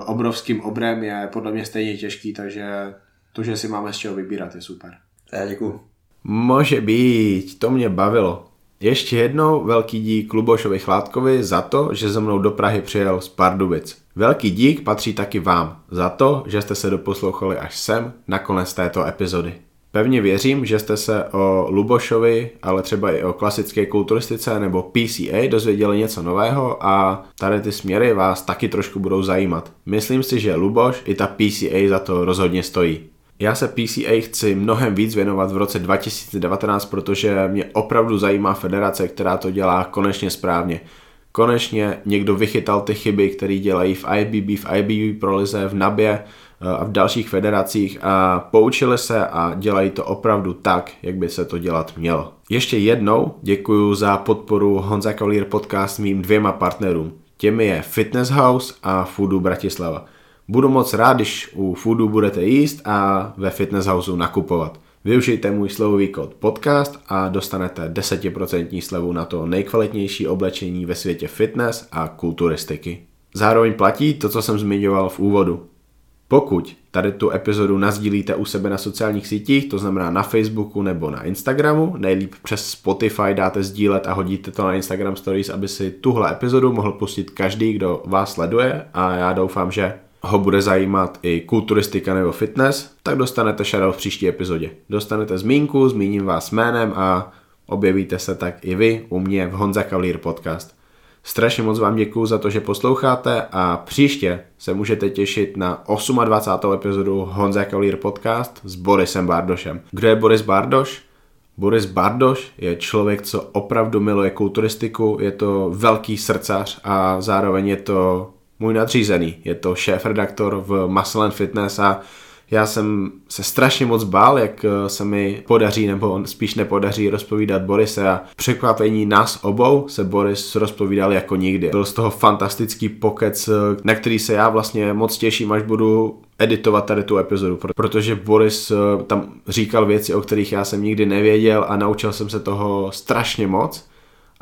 obrovským obrem je podle mě stejně těžký, takže to, že si máme z čeho vybírat, je super. Já děkuju. Může být, to mě bavilo. Ještě jednou velký dík Lubošovi Chládkovi za to, že ze mnou do Prahy přijel z Pardubic. Velký dík patří taky vám za to, že jste se doposlouchali až sem na konec této epizody. Pevně věřím, že jste se o Lubošovi, ale třeba i o klasické kulturistice nebo PCA dozvěděli něco nového a tady ty směry vás taky trošku budou zajímat. Myslím si, že Luboš i ta PCA za to rozhodně stojí. Já se PCA chci mnohem víc věnovat v roce 2019, protože mě opravdu zajímá federace, která to dělá konečně správně. Konečně někdo vychytal ty chyby, které dělají v IBB, v IBB prolize, v NABě eh, a v dalších federacích a poučili se a dělají to opravdu tak, jak by se to dělat mělo. Ještě jednou děkuji za podporu Honza Cavalier podcast mým dvěma partnerům. Těmi je Fitness House a Foodu Bratislava. Budu moc rád, když u Foodu budete jíst a ve Fitness Houseu nakupovat. Využijte můj slovový kód podcast a dostanete 10% slevu na to nejkvalitnější oblečení ve světě fitness a kulturistiky. Zároveň platí to, co jsem zmiňoval v úvodu. Pokud tady tu epizodu nazdílíte u sebe na sociálních sítích, to znamená na Facebooku nebo na Instagramu, nejlíp přes Spotify dáte sdílet a hodíte to na Instagram Stories, aby si tuhle epizodu mohl pustit každý, kdo vás sleduje a já doufám, že ho bude zajímat i kulturistika nebo fitness, tak dostanete shoutout v příští epizodě. Dostanete zmínku, zmíním vás jménem a objevíte se tak i vy u mě v Honza Cavalier podcast. Strašně moc vám děkuju za to, že posloucháte a příště se můžete těšit na 28. epizodu Honza Cavalier podcast s Borisem Bardošem. Kdo je Boris Bardoš? Boris Bardoš je člověk, co opravdu miluje kulturistiku, je to velký srdcař a zároveň je to můj nadřízený. Je to šéf-redaktor v Muscle and Fitness a já jsem se strašně moc bál, jak eh, se mi podaří, nebo spíš nepodaří rozpovídat Borise a překvapení nás obou se Boris rozpovídal jako nikdy. Byl z toho fantastický pokec, eh, na který se já vlastně moc těším, až budu editovat tady tu epizodu, protože Boris eh, tam říkal věci, o kterých já jsem nikdy nevěděl a naučil jsem se toho strašně moc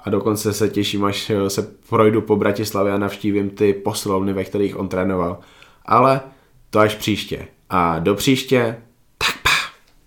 a dokonce se těším, až se projdu po Bratislavě a navštívím ty poslovny, ve kterých on trénoval. Ale to až příště. A do příště